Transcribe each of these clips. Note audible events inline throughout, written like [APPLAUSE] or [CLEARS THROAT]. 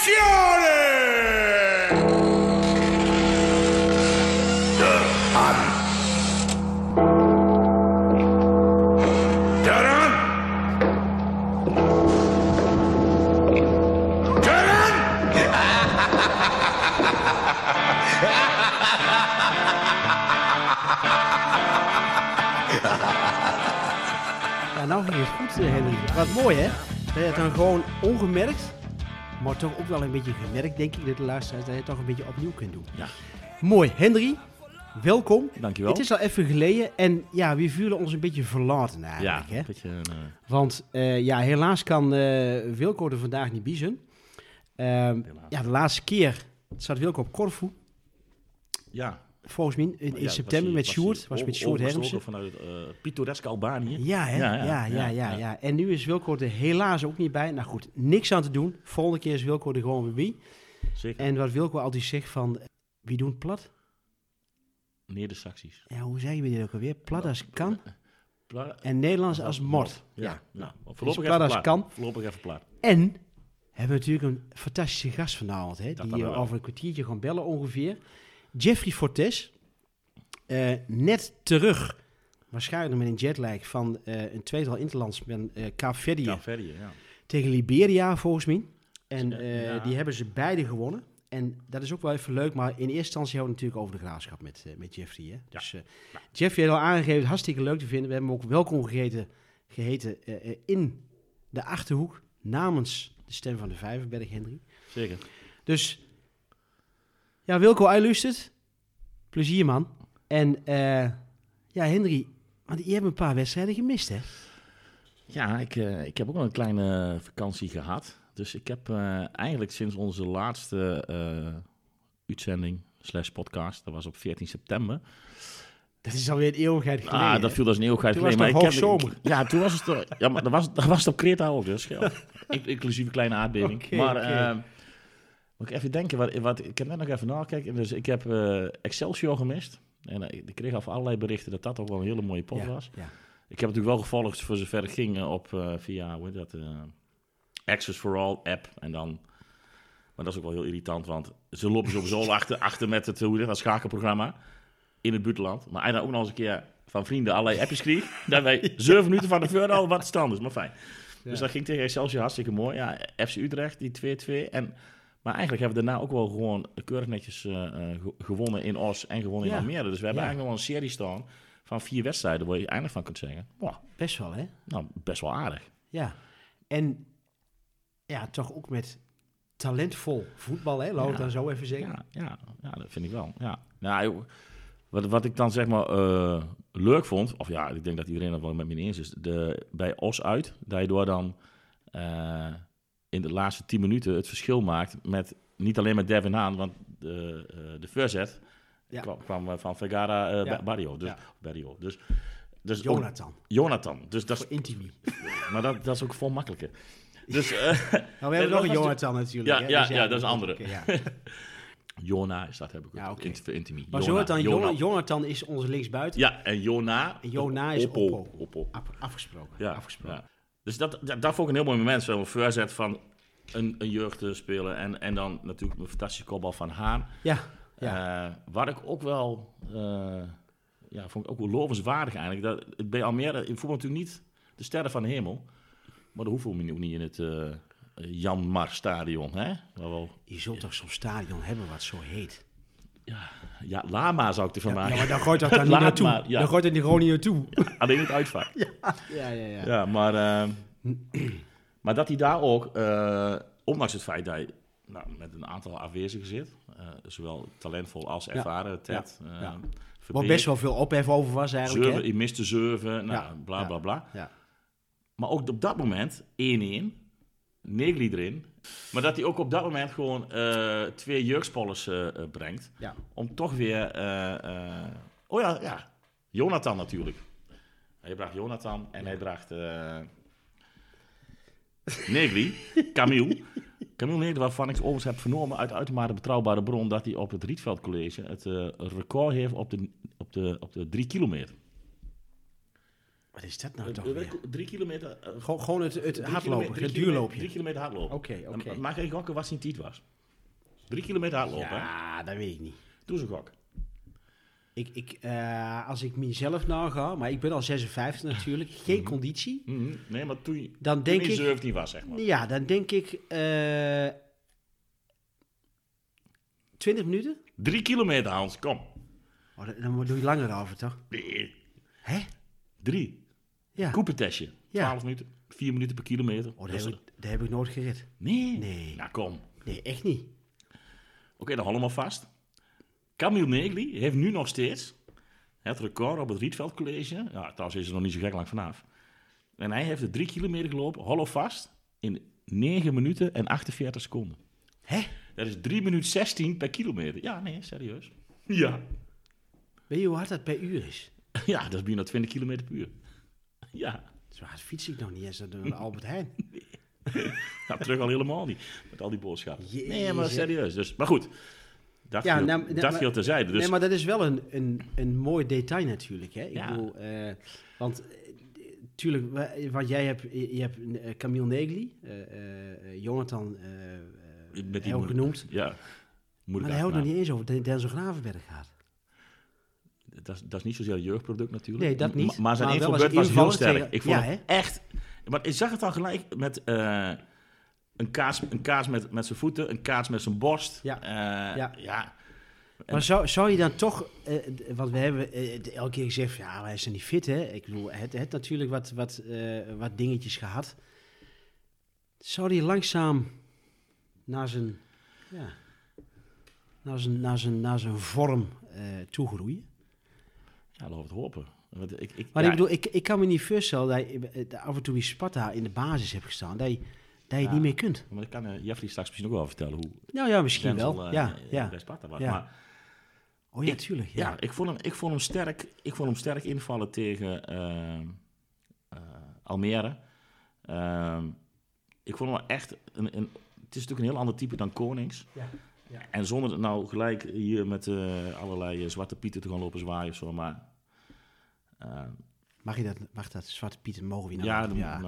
Attenzione! An. Daran. Daran. Ja, nou ging het goed, eh, Henry. Wat mooi, hè? Dat je het dan gewoon ongemerkt, maar toch ook wel een beetje gemerkt, denk ik, dat de luisteraars, dat je het toch een beetje opnieuw kunt doen. Ja. Mooi. Henry, welkom. Dankjewel. Het is al even geleden en ja, we voelen ons een beetje verlaten ja, eigenlijk, hè? een beetje, eh, Want eh, ja, helaas kan eh, Wilco er vandaag niet biezen. Ehm, ja, de laatste keer zat Wilco op Corfu, ja. Volgens mij, in, in Ja, september met Sjoerd. Was met Sjoerd Hermsen. vanuit uh, pittoresk Albanië. Ja, hè? Ja, ja, ja, ja, ja. En nu is Wilco er helaas ook niet bij. Nou goed, niks aan te doen. Volgende keer is Wilco er gewoon weer bij. Zeker. En wat Wilco altijd zegt van, eh, wie doen het plat? Neder-Saxisch. Ja, hoe zeggen we dit ook alweer? Plat als kan Pla- en Nederlands als mord. Ja, nou, Dus voorlopig plat even als plat. kan. Voorlopig even plat. En hebben we natuurlijk een fantastische gast vanavond. Hè, Dat die eh, over een kwartiertje gaan bellen ongeveer. Jeffrey Fortes. eh, net terug, waarschijnlijk met een jetlag van eh, een tweetal interlands met uh, Kaapverdië Kaapverdië, ja. tegen Liberia volgens mij. En ja. die hebben ze beide gewonnen. En dat is ook wel even leuk, maar in eerste instantie houden we natuurlijk over de graafschap met, met Jeffrey. Hè? Dus Jeffrey heeft al aangegeven, het hartstikke leuk te vinden. We hebben hem ook welkom gegeten, geheten eh, eh, in de Achterhoek namens de stem van de Vijverberg, Henry. Zeker. Dus ja, Wilco, hij luistert. Plezier, man. En eh, ja, Henry, want je hebt een paar wedstrijden gemist, hè? Ja, ik, eh, ik heb ook wel een kleine vakantie gehad. Dus ik heb eh, eigenlijk sinds onze laatste eh, uitzending slash podcast, dat was op 14 september. Dat is alweer een eeuwigheid geleden. ah, dat viel als een eeuwigheid Toen was het maar ik heb-. Ja, toen was het... toch- Ja, maar dat was, dat was het op Kreta ook, dus. [LAUGHS] Ik- Inclusief een kleine aardbeving. Maar oké. Moet ik even denken, wat, wat, ik heb net nog even nakijken. Dus ik heb eh, Excelsior gemist. En eh, ik kreeg al allerlei berichten dat dat ook wel een hele mooie pot ja, was. Ja. Ik heb natuurlijk wel gevolgd voor zover het ging eh, op via hoe heet dat, Access for All app. En dan, maar dat is ook wel heel irritant, want ze lopen sowieso [LAUGHS] achter, achter met het, hoe heet dat, schakelprogramma in het buitenland. Maar hij dan ook nog eens een keer van vrienden allerlei appjes kreeg, dat wij zeven minuten van de tevoren al wat stand is. Maar fijn. Dus dat ging tegen Excelsior hartstikke mooi. Ja, FC Utrecht, die 2-2. En, maar eigenlijk hebben we daarna ook wel gewoon keurig netjes eh, eh, ge- gewonnen in Os en gewonnen in Almere. Dus we hebben eigenlijk nog wel een serie staan van vier wedstrijden waar je eindelijk van kunt zeggen, wow, Best wel, hè? nou, best wel aardig. Ja. En ja, toch ook met talentvol voetbal, hè? Laat ik Ja. dan zo even zeggen. Ja, ja, ja, dat vind ik wel. Ja. Nou, wat, wat ik dan zeg maar eh, leuk vond, of ja, ik denk dat iedereen het wel met me eens is, de, bij Os uit, dat je door dan in de laatste tien minuten het verschil maakt met, niet alleen met Devin Haan, want de, eh de voorzet Ja. kwam, kwam eh, van Vergara Ja. Ba- Barrio. Dus, Ja. Barrio. Dus, dus ook- Jonathan, Jonathan. Dus dat is, voor Intimi. [LAUGHS] maar dat, dat is ook vol makkelijker. Dus Nou, we [LAUGHS] hebben nog een Jonathan natuurlijk. Ja, hè? ja, Dus ja, dat is een andere. ja. [LAUGHS] Jona is dat, heb ik ook. Ja. Int- voor Intimi. Maar Jona, zo dan Jona. Jonathan, Jonathan is onze linksbuiten. Ja, en Jona. En Jona is Oppo. Oppo. Oppo. Af- afgesproken. Ja, afgesproken. Dus dat, dat, dat vond ik een heel mooi moment. Zo'n voorzet van een, een jeugd te spelen. En, en dan natuurlijk een fantastische kopbal van Haan. Ja, ja. Eh, waar ik ook wel... eh, ja, vond ik ook wel lovenswaardig eigenlijk. Dat, bij Almere, in voetbal natuurlijk niet de sterren van de hemel. Maar dat hoeven we ook niet in het eh Jan Mar stadion. Hè? Wel, je zult toch zo'n stadion hebben wat zo heet. Ja, Lama zou ik ervan Ja, maken. maar dan gooit dat [LAUGHS] dan niet naartoe. ja. Dan gooit het gewoon niet naartoe. Alleen het uitvak. [LAUGHS] Ja, ja, ja. Ja, maar, eh, [CLEARS THROAT] maar dat hij daar ook, eh, ondanks het feit dat hij nou, met een aantal afwezigen zit, eh, zowel talentvol als ervaren, Ted, Ja, eh, ja. Waar best wel veel ophef over was eigenlijk. hè? hij miste zeven, nou, Ja, bla ja. bla bla. Ja. Maar ook op dat moment 1-1, Negli erin. Maar dat hij ook op dat moment gewoon eh, twee jeugdspollers eh, brengt. Ja. Om toch weer... eh, oh ja, ja, Jonathan natuurlijk. Hij bracht Jonathan en hij bracht Negli, [LAUGHS] Camille. Camille Negli, waarvan ik overigens heb vernomen uit uitermate betrouwbare bron... dat hij op het Rietveld College het record heeft op de, op, de, op de drie kilometer. Wat is dat nou toch Eh, weer? Drie kilometer... eh, Gewoon, gewoon het, het hardlopen, kilometer- het duurloopje. Drie kilometer hardlopen. Oké, oké. Dan Mag ik gokken wat zijn tijd was? Drie kilometer hardlopen, hè? Ja, dat weet ik niet. Doe eens een gok. Ik, ik, eh, als ik mezelf nou ga, maar ik ben al 56 natuurlijk, geen conditie. Mhm. Nee, maar toen je, Dan toen denk je ik, 17 was, zeg maar. ja, dan denk ik eh 20 minuten. Drie kilometer, Hans, kom. Oh, dan- dan doe je langer over, toch? Nee. Hè? Drie. Ja. Koepentestje. Ja. 12 minuten. 4 minuten per kilometer. Oh, Dat heb, ik, dat heb ik nooit gered. Nee. Nee. Nou, kom. Nee, echt niet. Oké, dan houden we vast. Camille Negli heeft nu nog steeds het record op het Rietveld College. Ja, trouwens is er nog niet zo gek lang vanaf. En hij heeft de drie kilometer gelopen, hollow vast, in 9 minuten en 48 seconden. Hè? Dat is 3 minuten 16 per kilometer. Ja, nee, serieus. Ja. Weet je hoe hard dat per uur is? [LAUGHS] Ja, dat is bijna 20 kilometer per uur. [LAUGHS] Ja. Zo hard fiets ik nog niet eens de Albert Heijn. [LAUGHS] Ja, [LAUGHS] terug al helemaal niet. Met al die boodschappen. Jezus. Nee, maar serieus. Dus, maar goed. Dat Ja, viel, nou, nou, dat maar- viel terzijde. Dus Nee, maar dat is wel een, een, een mooi detail natuurlijk. Hè? Ik Ja. bedoel, eh, want eh, tuurlijk, wa- wat jij hebt, je hebt eh, Camille Negli, eh, eh, Jonathan eh, met die heel moe- genoemd. Ja. Maar hij houdt nog niet eens over Den- Denzel Gravenberg gaat. Dat is, dat is niet zozeer een jeugdproduct natuurlijk. Nee, dat niet. Ma- Maar zijn Maar invalbeurt was heel sterk. tegen- Ik vond Ja, echt... Maar ik zag het al gelijk met eh, een kaas, een kaas met, met zijn voeten, een kaas met zijn borst. Ja. Eh, Ja. ja. Maar zou, zou je dan toch, eh, want we hebben elke keer gezegd, ja, hij is niet fit, hè? Ik bedoel, het, het natuurlijk wat, wat, wat dingetjes gehad. Zou hij langzaam naar zijn, ja, naar zijn, naar zijn, naar zijn vorm toegroeien? Ja, laten we het hopen. Want ik, ik, Maar ja, ik bedoel, ik, ik kan me niet voorstellen dat je eh, af en toe bij Sparta in de basis hebt gestaan, dat je, dat je Ja. niet meer kunt. Maar dat kan eh, Jeffrey straks misschien ook wel vertellen hoe Nou ja, misschien Denzel, wel. eh, ja, ja. bij Sparta was. Maar Oh ja, Ik- tuurlijk. ja, ik, vond hem, ik, vond hem sterk, ik vond hem sterk invallen tegen eh, eh, Almere. Ehm, ik vond hem echt... Een, een, het is natuurlijk een heel ander type dan Konings. Ja, ja. En zonder nou gelijk hier met allerlei zwarte pieten te gaan lopen zwaaien of zo, maar... eh, Mag je dat, mag dat Zwarte Pieten, mogen we nou? ja, ja. dan- ja.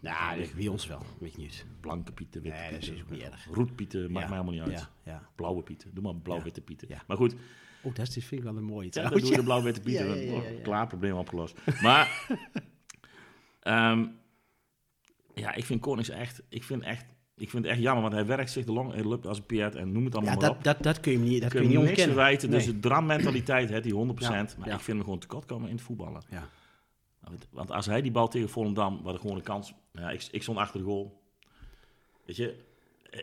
nou, dat- bij ons wel, weet je niet. blanke pieten, witte Nee, dat is pieten, ook niet erg. roetpieten, maakt Ja, mij helemaal niet uit. Ja, ja. Blauwe pieten, doe maar blauw-witte pieten. Ja. Maar goed, Oh, dat is, vind ik wel een mooie Ja, dan doe je de blauw-witte [LAUGHS] pieten. Ja, ja, ja, Oh, ja, ja. Klaar, probleem opgelost. Maar, [LAUGHS] ehm, ja, ik vind Konings echt, ik vind echt, ik vind het echt jammer, want hij werkt zich de long hij loopt als een Piet en noem het allemaal Ja, maar dat, op. dat, dat kun je hem niet, dat kun kun je niet niks ontkennen. verwijten, dus de drammentaliteit heeft hij 100%, Ja, maar ja. ik vind hem gewoon tekort komen in het voetballen. Ja. Want- Want als hij die bal tegen Volendam, wat gewoon een kans, ja, ik, ik stond achter de goal. Weet je, eh,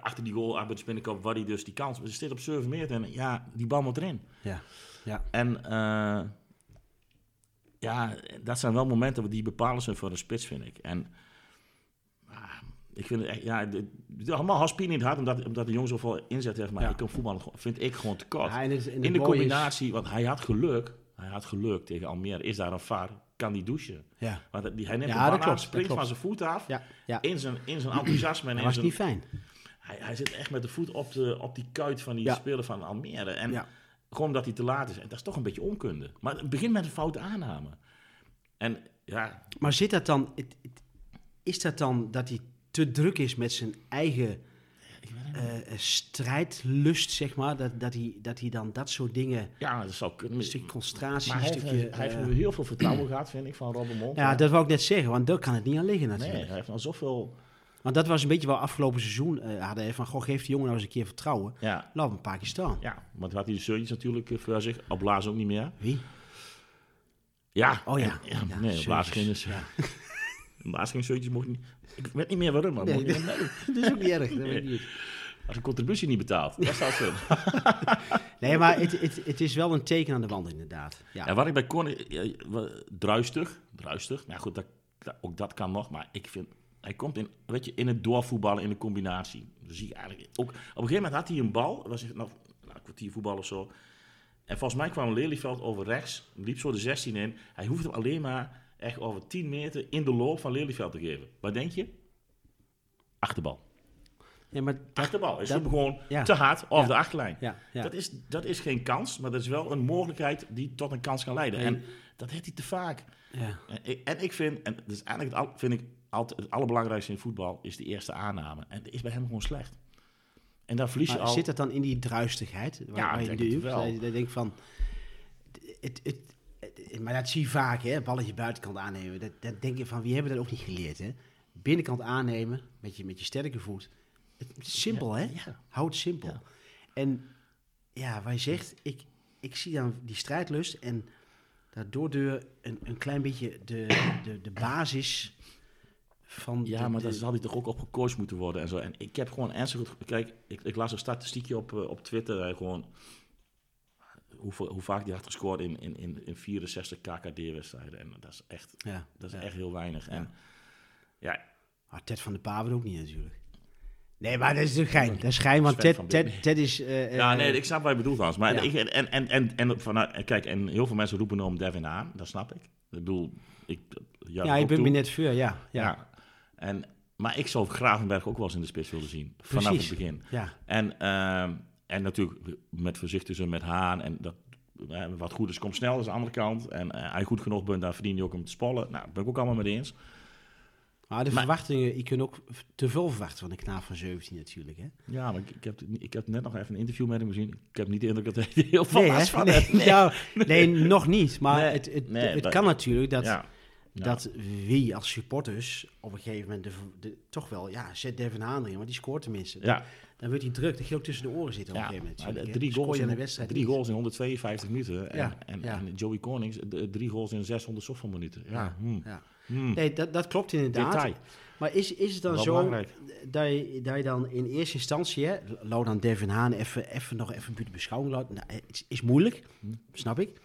achter die goal, achter de spinnenkop, waar hij dus die kans, ze zit op 7 meter en ja, die bal moet erin. Ja. Ja. En eh, ja, dat zijn wel momenten die bepalen zijn voor een spits, vind ik. En ik vind het echt, ja, de- de- allemaal Haspien in het hart, omdat, omdat de jongen zoveel inzet heeft. Maar Ja. ik kan voetballen, vind ik gewoon te kort. Ja, het- het in de is- combinatie, want hij had geluk, hij had geluk tegen Almere, is daar een VAR, kan die douchen. Ja. Want die, hij neemt Ja, klopt, springt van zijn voet af, Ja. Ja. in zijn, in zijn enthousiasme. En Dat was zijn, niet fijn. hij, hij zit echt met de voet op, de, op die kuit van die speler van Almere. En gewoon omdat hij te laat is. En dat is toch een beetje onkunde. Maar het begint met een foute aanname. En ja, Maar zit dat dan, het- het- is dat dan dat hij te druk is met zijn eigen eh, strijdlust, zeg maar? Dat, dat, hij, dat hij dan dat soort dingen, ja dat zou kunnen. een stukje concentratie, maar hij, heeft, stukje... hij heeft eh, nu heel veel vertrouwen gehad, vind ik, van Robben Mond. ja, dat wou ik net zeggen, want daar kan het niet aan liggen natuurlijk. nee, hij heeft al zoveel... Want dat was een beetje wel afgelopen seizoen. eh hadden we van, goh, geef die jongen nou eens een keer vertrouwen. Ja, Laat hem een paar keer staan. ja, want had hij de zeuntjes natuurlijk voor zich. Op Blaas ook niet meer. Wie? Ja. Oh ja. en- ja, Ja, nee, op. Ja. [LAUGHS] Zeuntjes mocht niet... Ik weet niet meer waarom, maar Nee, [LAUGHS] dat is ook niet erg. Dat weet ik niet. [LAUGHS] Als een contributie niet betaalt, dat zou zo. [LAUGHS] Nee, maar het, het, het is wel een teken aan de wand inderdaad. Ja. Ja, wat ik bij wa- druistig, druistig. Nou goed, dat, dat- ook dat kan nog. Maar ik vind... Hij komt in, weet je, in het doorvoetballen, in de combinatie. Dan zie je eigenlijk... Ook, op een gegeven moment had hij een bal. Was het nog nou, een kwartier voetbal of zo. En volgens mij kwam Lelyveld over rechts. Liep zo de 16 in. Hij hoeft hem alleen maar echt over 10 meter in de loop van Lelyveld te geven. Wat denk je? Achterbal. Ja, maar dat, Achterbal. Dat- schiet gewoon ja. te hard of Ja. de achterlijn. ja. Dat, is, dat is geen kans, maar dat is wel een mogelijkheid die tot een kans kan leiden. En dat heeft hij te vaak. ja. En ik, en ik vind, en dat is eigenlijk het, al- vind ik altijd het allerbelangrijkste in voetbal, is de eerste aanname. En dat is bij hem gewoon slecht. En daar verlies je Maar al. zit dat dan in die druistigheid? Waar, Ja, waar ik je denk je- je denkt van... Het, het- maar dat zie je vaak, hè? Balletje buitenkant aannemen. Dat, dat denk je van, wie hebben dat ook niet geleerd, hè? Binnenkant aannemen, met je, met je sterke voet. Het simpel, hè? Ja. Houd het simpel. Ja. En ja, waar je zegt, ik, ik zie dan die strijdlust en daardoor de, een, een klein beetje de, de, de basis van... Ja, de- maar daar zal hij toch ook op gecoacht moeten worden en zo. En ik heb gewoon ernstig goed... Kijk, ik, ik las een statistiekje op, eh, op Twitter. eh, gewoon hoe, hoe vaak hij had gescoord in, in, in, in 64 KKD-wedstrijden. En dat is echt, Ja, dat is ja. echt heel weinig. En ja, Maar Ted van der Paven ook niet natuurlijk. Nee, maar dat is een gein. Dat is gein, want Ted. Ted, Ted is... eh, Ja, eh, nee, ik snap wat je bedoelt, Hans. Maar Ja. ik, en, en, en, en, vanuit, kijk, en heel veel mensen roepen om Devin aan. Dat snap ik. Ik bedoel, ik... Ja, Ja, ik ben me net voor, ja. Ja, Ja. ja. En, maar ik zou Gravenberg ook wel eens in de spits willen zien. Vanaf Precies. het begin. ja. En, ehm, en natuurlijk met voorzichtig zijn met Haan. En dat, eh, wat goed is, komt snel, dat is de andere kant. En eh, als je goed genoeg bent, dan verdien je ook om te spollen. Nou, dat ben ik ook allemaal mee eens. Maar de Maar- verwachtingen, je kunt ook te veel verwachten van een knaap van 17 natuurlijk, hè? Ja, maar ik, ik, heb, ik heb net nog even een interview met hem gezien. Ik heb niet de indruk dat hij [LAUGHS] heel veel nee, van nee. [LAUGHS] Nee. nou, nee, nog niet. Maar Nee, het, het, nee, het dat- kan natuurlijk dat, Ja. Ja. dat wie als supporters op een gegeven moment de, de- toch wel... Ja, zet Devin Haan erin, want die scoort tenminste. Ja, Dan wordt hij druk, dat je ook tussen de oren zitten op ja. een gegeven moment. Natuurlijk, drie, goals in, wedstrijd drie goals in 152 minuten. En, Ja, en, ja. en Joey Konings, de, drie goals in 600 zoveel minuten. Ja, hmm. Ja. Hmm. Nee, dat, dat klopt inderdaad. Detail. Maar is, is het dan Wel zo belangrijk. dat je, dat je dan in eerste instantie, hè, dan Devin Haan even, even nog even buiten beschouwing laat. Nou, het is, is moeilijk, Hm. snap ik.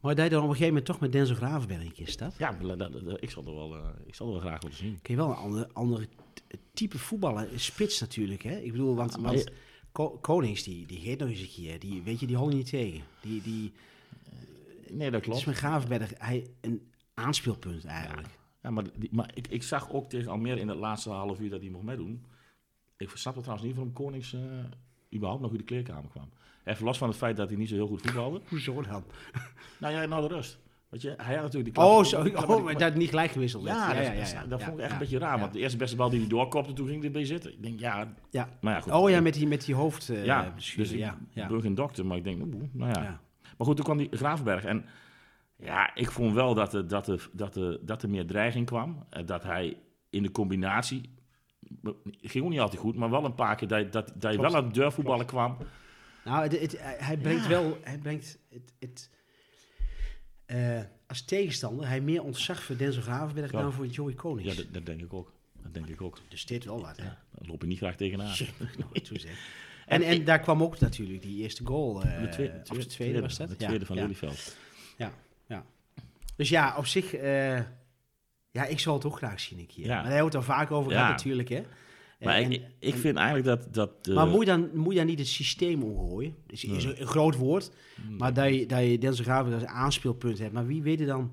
Maar dat je dan op een gegeven moment toch met Denzel Gravenberg staat. Ja, maar dat, dat- ik zal er wel, eh, ik zal er wel graag willen zien. Kun je wel een ander, andere t- type voetballer, spits natuurlijk. Hè? Ik bedoel, want, want je- Ko- Konings, die, die geeft nog eens een keer. Die, weet je, die hol je niet tegen. Die, die, Nee, dat het klopt. is met Gravenberg hij, een aanspeelpunt eigenlijk. Ja, maar, die, maar ik, ik zag ook tegen Almere in het laatste half uur dat hij mocht meedoen. Ik snapte trouwens niet waarom Konings eh, überhaupt nog uit de kleerkamer kwam. Even los van het feit dat hij niet zo heel goed voetbalde. Hoezo dan? Nou ja, nou de rust. Weet je, hij had natuurlijk die Oh, zo, die klap- oh maar dat niet gelijk gewisseld werd. Ja, dat, ja, dat- ja, dat ja, vond ik echt ja, een beetje raar. ja. Want de eerste beste bal die hij doorkopte, toen ging hij erbij zitten. Ik denk, ja, Ja. maar ja, goed. Oh ja, met die, met die hoofd. eh, ja, dus ik ja, ja. ben geen dokter, maar ik denk, oeh, nou ja. Ja. Maar goed, toen kwam die Gravenberg. En ja, ik vond wel dat er, dat er, dat er, dat er meer dreiging kwam. Eh, Dat hij in de combinatie, ging ook niet altijd goed, maar wel een paar keer dat, dat, dat je wel aan de deurvoetballen kwam. Nou, het, het- hij brengt Ja. wel, hij brengt het, eh, als tegenstander, hij meer ontzag voor Denzel Gravenberg Ja. dan voor Joey Konings. Ja, dat, dat denk ik ook. Dat denk ik ook. Dus dit wel wat, hè? Daar loop je niet graag tegenaan. Shit, nooit zo [LAUGHS] [LAUGHS] zeggen. En, en daar kwam ook natuurlijk die eerste goal. eh, De tweede, of de tweede was dat? De Ja, tweede van ja. Lelyveld. Dus ja, op zich, eh, ja, ik zal het ook graag zien een keer. Ja. Maar daar hebben we het al vaak over Ja. gehad natuurlijk, hè? Maar En- ik, ik vind eigenlijk dat... dat de- Maar moet je, dan, moet je dan niet het systeem omgooien? Dus is een, een groot woord, maar dat je, dat je Denzel Gravenberg als aanspeelpunt hebt. Maar wie weet er dan,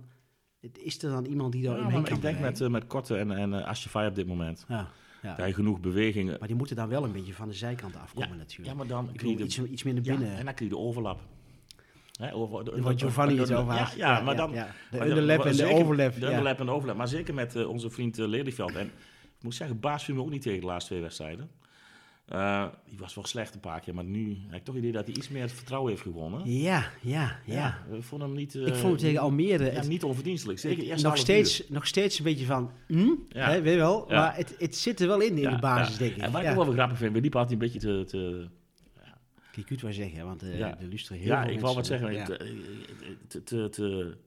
is er dan iemand die daar Ja, omheen kan ik denk met, eh, met Korte en, en uh, Asjefai op dit moment. Ja, ja. Dat je genoeg bewegingen... Maar die moeten dan wel een beetje van de zijkant afkomen natuurlijk. Ja, maar dan krijg je de- iets, iets meer naar Ja, binnen. en dan krijg je de overlap. Hè, over, de- wat Giovanni het over ja, had. ja, maar dan... De underlap en de overlap. De underlap en de overlap. Maar zeker met eh, onze vriend uh, Lelyveld. En ik moet zeggen, Baas viel me ook niet tegen de laatste twee wedstrijden. Uh, die was wel slecht een paar keer, maar nu heb ik toch het idee dat hij iets meer het vertrouwen heeft gewonnen. Ja, ja, ja. we vonden hem niet... uh, ik vond hem tegen Almere ja, het- niet onverdienstelijk. Zeker nog, uur. steeds, nog steeds een beetje van, hm? Ja. Hè, weet je wel? Ja. Maar het, het zit er wel in, in Ja, de basis, ja. denk ik. En wat ik ja. ook wel grappig vind, we liepen altijd een beetje te... te Ik kunt wel zeggen, want uh, Ja. de luisteren heel ja, veel ik wou wat zeggen. Ja. Te, te, te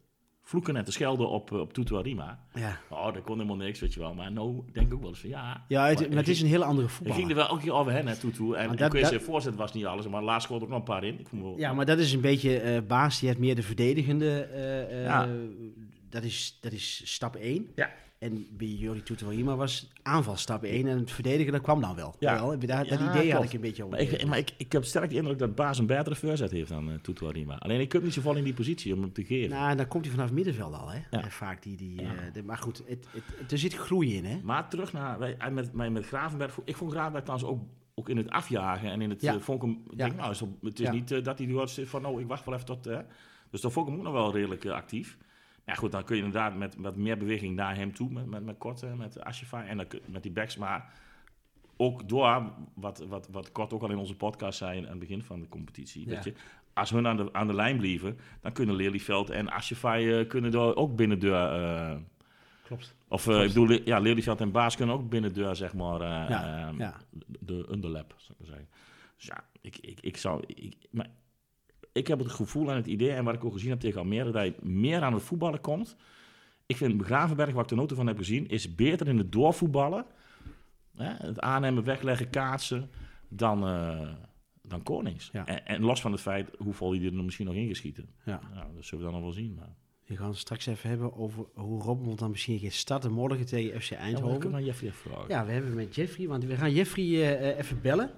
vloeken en te schelden op, eh, op Tutu Arima. Ja, Oh, dat kon helemaal niks, weet je wel. Maar nou denk ik ook wel eens van ja. ja het, maar ik het is een hele andere Ik voetballer. ging er wel ook een keer over hen naartoe toe. En ik dat- dat- zijn voorzet was niet alles, maar laatst scoorde ook nog een paar in. Ik vond wel, Ja, maar dat is een beetje eh baas, die heeft meer de verdedigende. eh, Ja. Dat, is, dat is stap 1. Ja. En bij Jordi Toeterwima was aanval stap 1 en het verdedigen, dat kwam dan wel. Ja. Wel, dat Ja, idee had ik een beetje over. Maar ik, maar ik, ik heb sterk de indruk dat Baas een betere voorzet heeft dan uh. Alleen ik heb niet zo vol in die positie om hem te geven. Nou, dan komt hij vanaf het middenveld al, hè? Ja. Vaak die, die, eh, de- maar goed, het, het, er zit groei in, hè? Maar terug naar wij, met, met, met Gravenberg. Ik vond Gravenberg trouwens ook, ook in het afjagen en in het. Ja. eh, vond ik hem, Ja. denk, nou, dat- het is Ja. niet dat hij nu zit van, oh, ik wacht wel even tot. eh. dus dan vond ik hem ook nog wel redelijk actief. Ja, goed, dan kun je inderdaad met wat meer beweging naar hem toe, met, met, met Korte, met Ashify en dan met die backs. Maar ook door, wat, wat, wat Kort ook al in onze podcast zei aan het begin van de competitie. Ja. Weet je, als hun aan de, aan de lijn blijven, dan kunnen Lelyveld en Ashify eh, kunnen door, ook binnen de. eh, Klopt. of eh, ik bedoel, ja, Lelyveld en Baas kunnen ook binnen de deur, zeg maar, eh, Ja, ehm, ja. de underlap, zou ik maar zeggen. Dus ja, ik, ik, ik zou... Ik, maar ik heb het gevoel en het idee, en wat ik ook gezien heb tegen Almere, dat hij meer aan het voetballen komt. Ik vind Gravenberg, wat ik de noten van heb gezien, is beter in het doorvoetballen. Hè, het aannemen, wegleggen, kaatsen, dan, eh, dan Konings. Ja. En, en los van het feit hoeveel hij er misschien nog ingeschieten. Ja. Ja, dat zullen we dan nog wel zien. Maar... We gaan het straks even hebben over hoe Robbenmond dan misschien gaat starten morgen tegen FC Ja, Eindhoven. kan aan Jeffrey even vragen. Ja, we hebben met Jeffrey, want we gaan Jeffrey eh, eh, even bellen.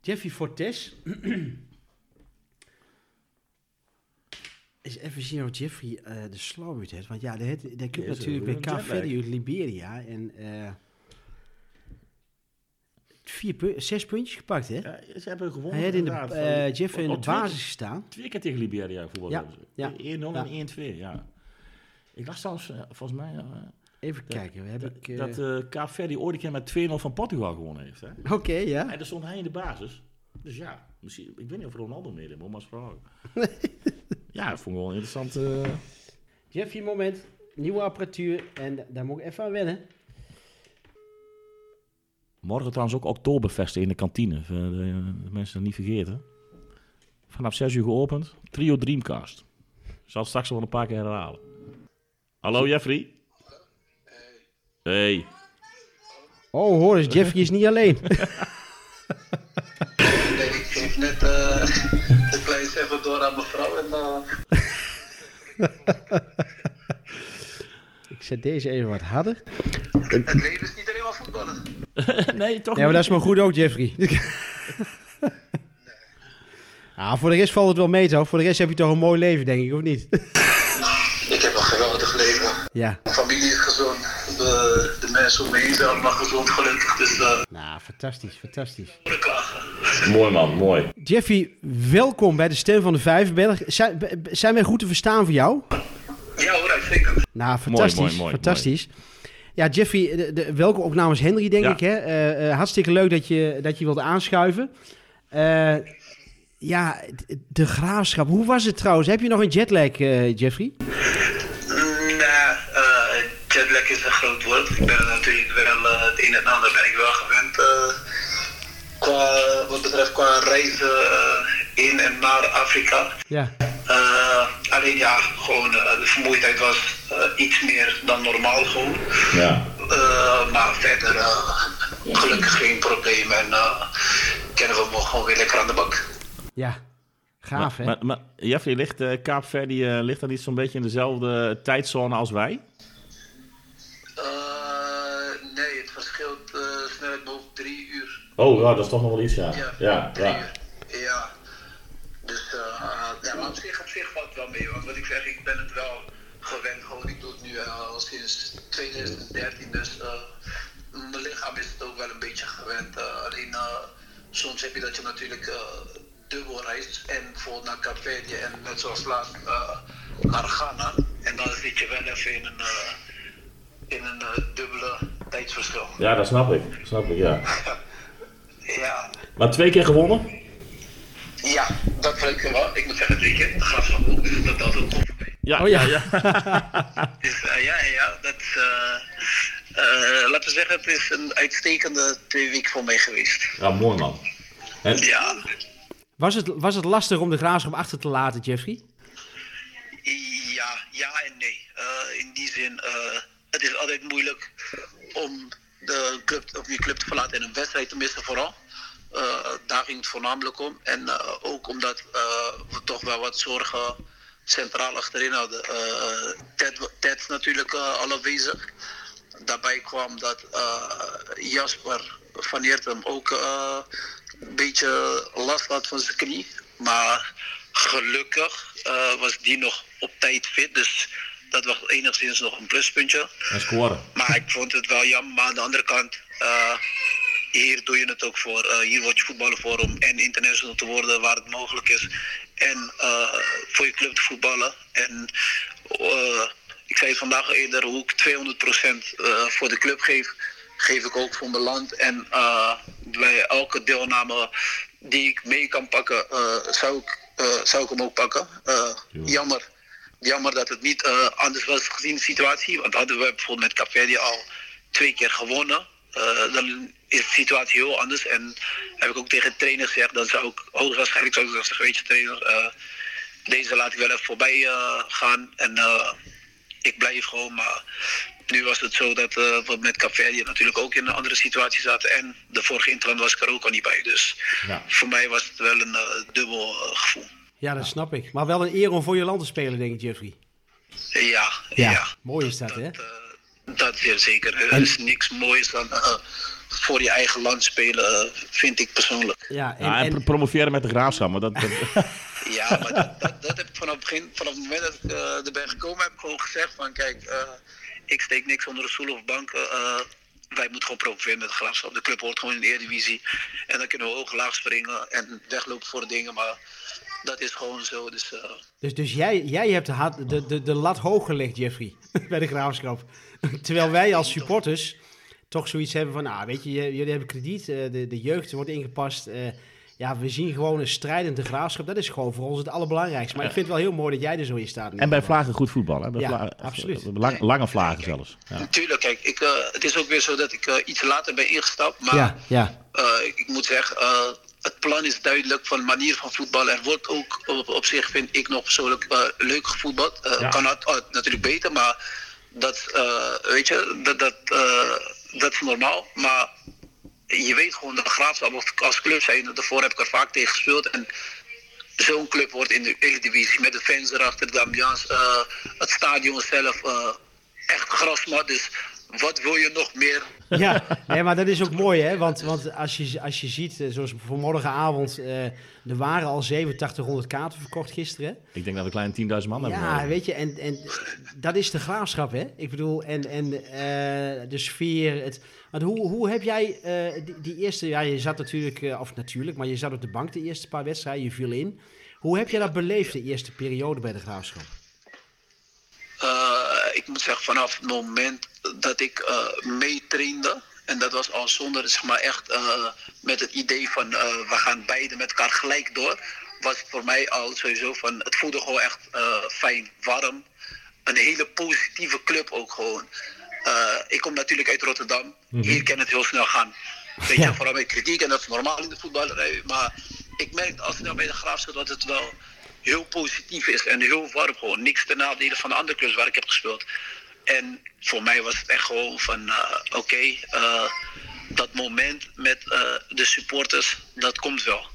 Jeffrey Fortes. [CLEARS THROAT] Eens even zien of Jeffrey eh, de uit heeft. Want ja, dat, dat komt is natuurlijk bij. Verde uit Liberia. En eh, vier pu- zes puntjes gepakt, hè? Ja, ze hebben gewonnen. Hij had in de, van- Jeffrey in de basis gestaan. Twee keer tegen Liberia voetbal. Ja, ja, 1-0 ja. en 1-2, ja. Ik las zelfs, volgens mij, Even kijken, we hebben... ik, dat eh Kaap Verde ooit een keer met 2-0 van Portugal gewonnen heeft. Hè? Oké, ja. En daar stond hij in de basis. Dus ja, misschien, ik weet niet of Ronaldo meedeed, maar maar vragen. [LAUGHS] ja, dat vond ik wel een interessant. eh, Jeffrey, moment. Nieuwe apparatuur. En daar moet ik even aan wennen. Morgen trouwens ook Oktoberfesten in de kantine. voor De, de mensen dat niet vergeten. Vanaf 6 uur geopend. Trio Dreamcast. Ik zal het straks wel een paar keer herhalen. Hallo Jeffrey. Hey. Oh, hoor eens, Jeffrey is niet alleen. [LAUGHS] Nee, ik geef net eh even door aan mevrouw en eh [LAUGHS] ik zet deze even wat harder. het leven is niet alleen maar voetballen. [LAUGHS] nee, toch Ja, maar dat is maar goed ook, Jeffrey. [LAUGHS] Ah, voor de rest valt het wel mee, toch? Voor de rest heb je toch een mooi leven, denk ik, of niet? Ja. Mijn familie is gezond. De, de mensen om me heen zijn allemaal gezond, gelukkig. Dus eh Nou, fantastisch, fantastisch. Mooi man, mooi. Jeffrey, welkom bij de Stem van de Vijverberg. Zijn, zijn wij goed te verstaan voor jou? Ja hoor, uitstekend. Nou, fantastisch, mooi, mooi, fantastisch. Ja, Jeffrey, de, de, welkom ook namens Henry, denk Ja. ik. Hè? Eh, eh, hartstikke leuk dat je, dat je wilt aanschuiven. Eh, ja, de graafschap. Hoe was het trouwens? Heb je nog een jetlag, Jeffrey? Is een groot woord. Ik ben er natuurlijk wel eh, het een en ander ben ik wel gewend. eh, qua, wat betreft qua reizen eh, in en naar Afrika. Ja. Eh, alleen ja, gewoon de vermoeidheid was iets meer dan normaal gewoon. Ja. Eh, maar verder eh, gelukkig geen probleem en eh, kennen we gewoon weer lekker aan de bak. Ja. Gaaf, hè? Maar, maar Jeffrey, ligt uh, Kaapverdi uh, ligt dan niet zo'n beetje in dezelfde tijdzone als wij? Oh, ja, dat is toch nog wel iets, ja. Ja, ja, ja. Dus uh, ja, maar op zich, op zich valt het wel mee. Want wat ik zeg, ik ben het wel gewend. Gewoon, ik doe het nu uh, al sinds 2013. Dus uh, mijn lichaam is het ook wel een beetje gewend. Uh, alleen soms heb je dat je natuurlijk dubbel reist. En bijvoorbeeld naar Capverdi en net zoals laatst naar Ghana. En dan zit je wel even in een, in een dubbele tijdsverschil. Ja, dat snap ik. Dat snap ik, ja. [LAUGHS] ja. Maar twee keer gewonnen? Ja, dat wil ik wel. Ik moet zeggen, drie keer. Gras van Hoek, dus dat altijd. Ja, Oh, ja. ja. [LAUGHS] Dus uh, ja, ja, dat is, uh, uh, laten we zeggen, het is een uitstekende twee weken voor mij geweest. Ja, mooi man. En... Ja. Was het, was het lastig om de graafschap achter te laten, Jeffrey? Ja, ja en nee. Uh, in die zin, het is altijd moeilijk om de club, of je club te verlaten en een wedstrijd te missen vooral. Uh, daar ging het voornamelijk om. En uh, ook omdat uh, we toch wel wat zorgen centraal achterin hadden. Ted, Ted natuurlijk al afwezig. daarbij kwam dat eh, Jasper van Eertem ook eh, een beetje last had van zijn knie. Maar gelukkig eh, was die nog op tijd fit. Dus dat was enigszins nog een pluspuntje. En scoren. Maar ik vond het wel jammer. Maar aan de andere kant, eh, hier doe je het ook voor. Eh, hier word je voetballer voor om en international te worden waar het mogelijk is. En eh, voor je club te voetballen. En ik zei het vandaag eerder, hoe ik 200% eh, voor de club geef, geef ik ook voor mijn land. En bij elke deelname die ik mee kan pakken, zou, ik, zou ik hem ook pakken. Jammer. Jammer dat het niet eh, anders was gezien de situatie. Want hadden we bijvoorbeeld met Caverdi al twee keer gewonnen. eh, dan is de situatie heel anders. En heb ik ook tegen de trainer gezegd, dan zou ik hoogstwaarschijnlijk zou ik zeggen, weet je trainer, eh, deze laat ik wel even voorbij gaan. En ik blijf gewoon. Maar nu was het zo dat we met Caverdi natuurlijk ook in een andere situatie zaten. En de vorige interland was ik er ook al niet bij. Dus Ja. voor mij was het wel een dubbel gevoel. Ja, dat snap ik. Maar wel een eer om voor je land te spelen, denk ik, Jeffrey. Ja, ja. Mooi is dat, hè? Dat, eh, dat zeer zeker. Er is niks moois dan eh, voor je eigen land spelen, eh, vind ik persoonlijk. Ja, en, Ja, en en- pro- promoveren met de graafschap. Maar dat, dat, [LAUGHS] Ja, maar dat, dat, dat heb ik vanaf het begin, vanaf het moment dat ik eh, er ben gekomen, heb ik gewoon gezegd van kijk, eh, ik steek niks onder de stoel of banken. eh, wij moeten gewoon promoveren met de graafschap. De club hoort gewoon in de Eredivisie. En dan kunnen we hoog laag springen en weglopen voor de dingen. Maar dat is gewoon zo. Dus eh, dus dus jij, jij hebt de, de, de, de lat hoog gelegd, Jeffrey, [LAUGHS] bij de graafschap. Terwijl wij als supporters toch zoiets hebben van, nou, weet je, jullie hebben krediet, eh, de, de jeugd wordt ingepast. eh, ja, we zien gewoon een strijdende graafschap. Dat is gewoon voor ons het allerbelangrijkste. Maar ik vind het wel heel mooi dat jij er zo in staat. en bij vlagen goed voetbal. Hè? Bij Ja, absoluut. Lang- lange vlagen zelfs. Ja. natuurlijk, kijk, ik, het is ook weer zo dat ik iets later ben ingestapt. Maar Ja, ja. Eh, ik, moet zeggen, eh, het plan is duidelijk van manier van voetballen. Er wordt ook op, op zich, vind ik nog persoonlijk, eh, leuk gevoetbald. Eh, Ja. Kan het, eh, natuurlijk beter, maar dat, eh, weet je, dat, dat, dat is normaal. Maar je weet gewoon, de graafschap als, als club zijn, daarvoor heb ik er vaak tegen gespeeld. En zo'n club wordt in de Eredivisie met de fans erachter, de ambiance, het stadion zelf, echt grasmat. Dus wat wil je nog meer? [LAUGHS] Ja, nee, maar dat is ook mooi, hè? Want, want als, je, als je ziet, eh, zoals voor morgenavond, eh, er waren al 8700 kaarten verkocht gisteren. Ik denk dat we een klein 10.000 man hebben. Ja, nodig. weet je, en, en dat is de graafschap, hè? Ik bedoel, en, en eh, de sfeer. Het, want hoe, hoe heb jij eh, die, die eerste, ja, je zat natuurlijk, eh, of natuurlijk, maar je zat op de bank de eerste paar wedstrijden, je viel in. Hoe heb jij dat beleefd, de eerste periode bij de graafschap? Eh, ik moet zeggen, vanaf het moment dat ik eh meetrainde, en dat was al zonder zeg maar echt eh, met het idee van eh, we gaan beide met elkaar gelijk door, was voor mij al sowieso van het voelde gewoon echt fijn, warm. Een hele positieve club ook gewoon. Ik kom natuurlijk uit Rotterdam. Hier kan het heel snel gaan. Weet Ja. je, vooral met kritiek en dat is normaal in de voetballerij. Maar ik merk al snel bij de graafschap dat het wel heel positief is en heel warm gewoon. Niks ten nadele van de andere clubs waar ik heb gespeeld. En voor mij was het echt gewoon van, eh, oké, eh, dat moment met eh, de supporters, dat komt wel.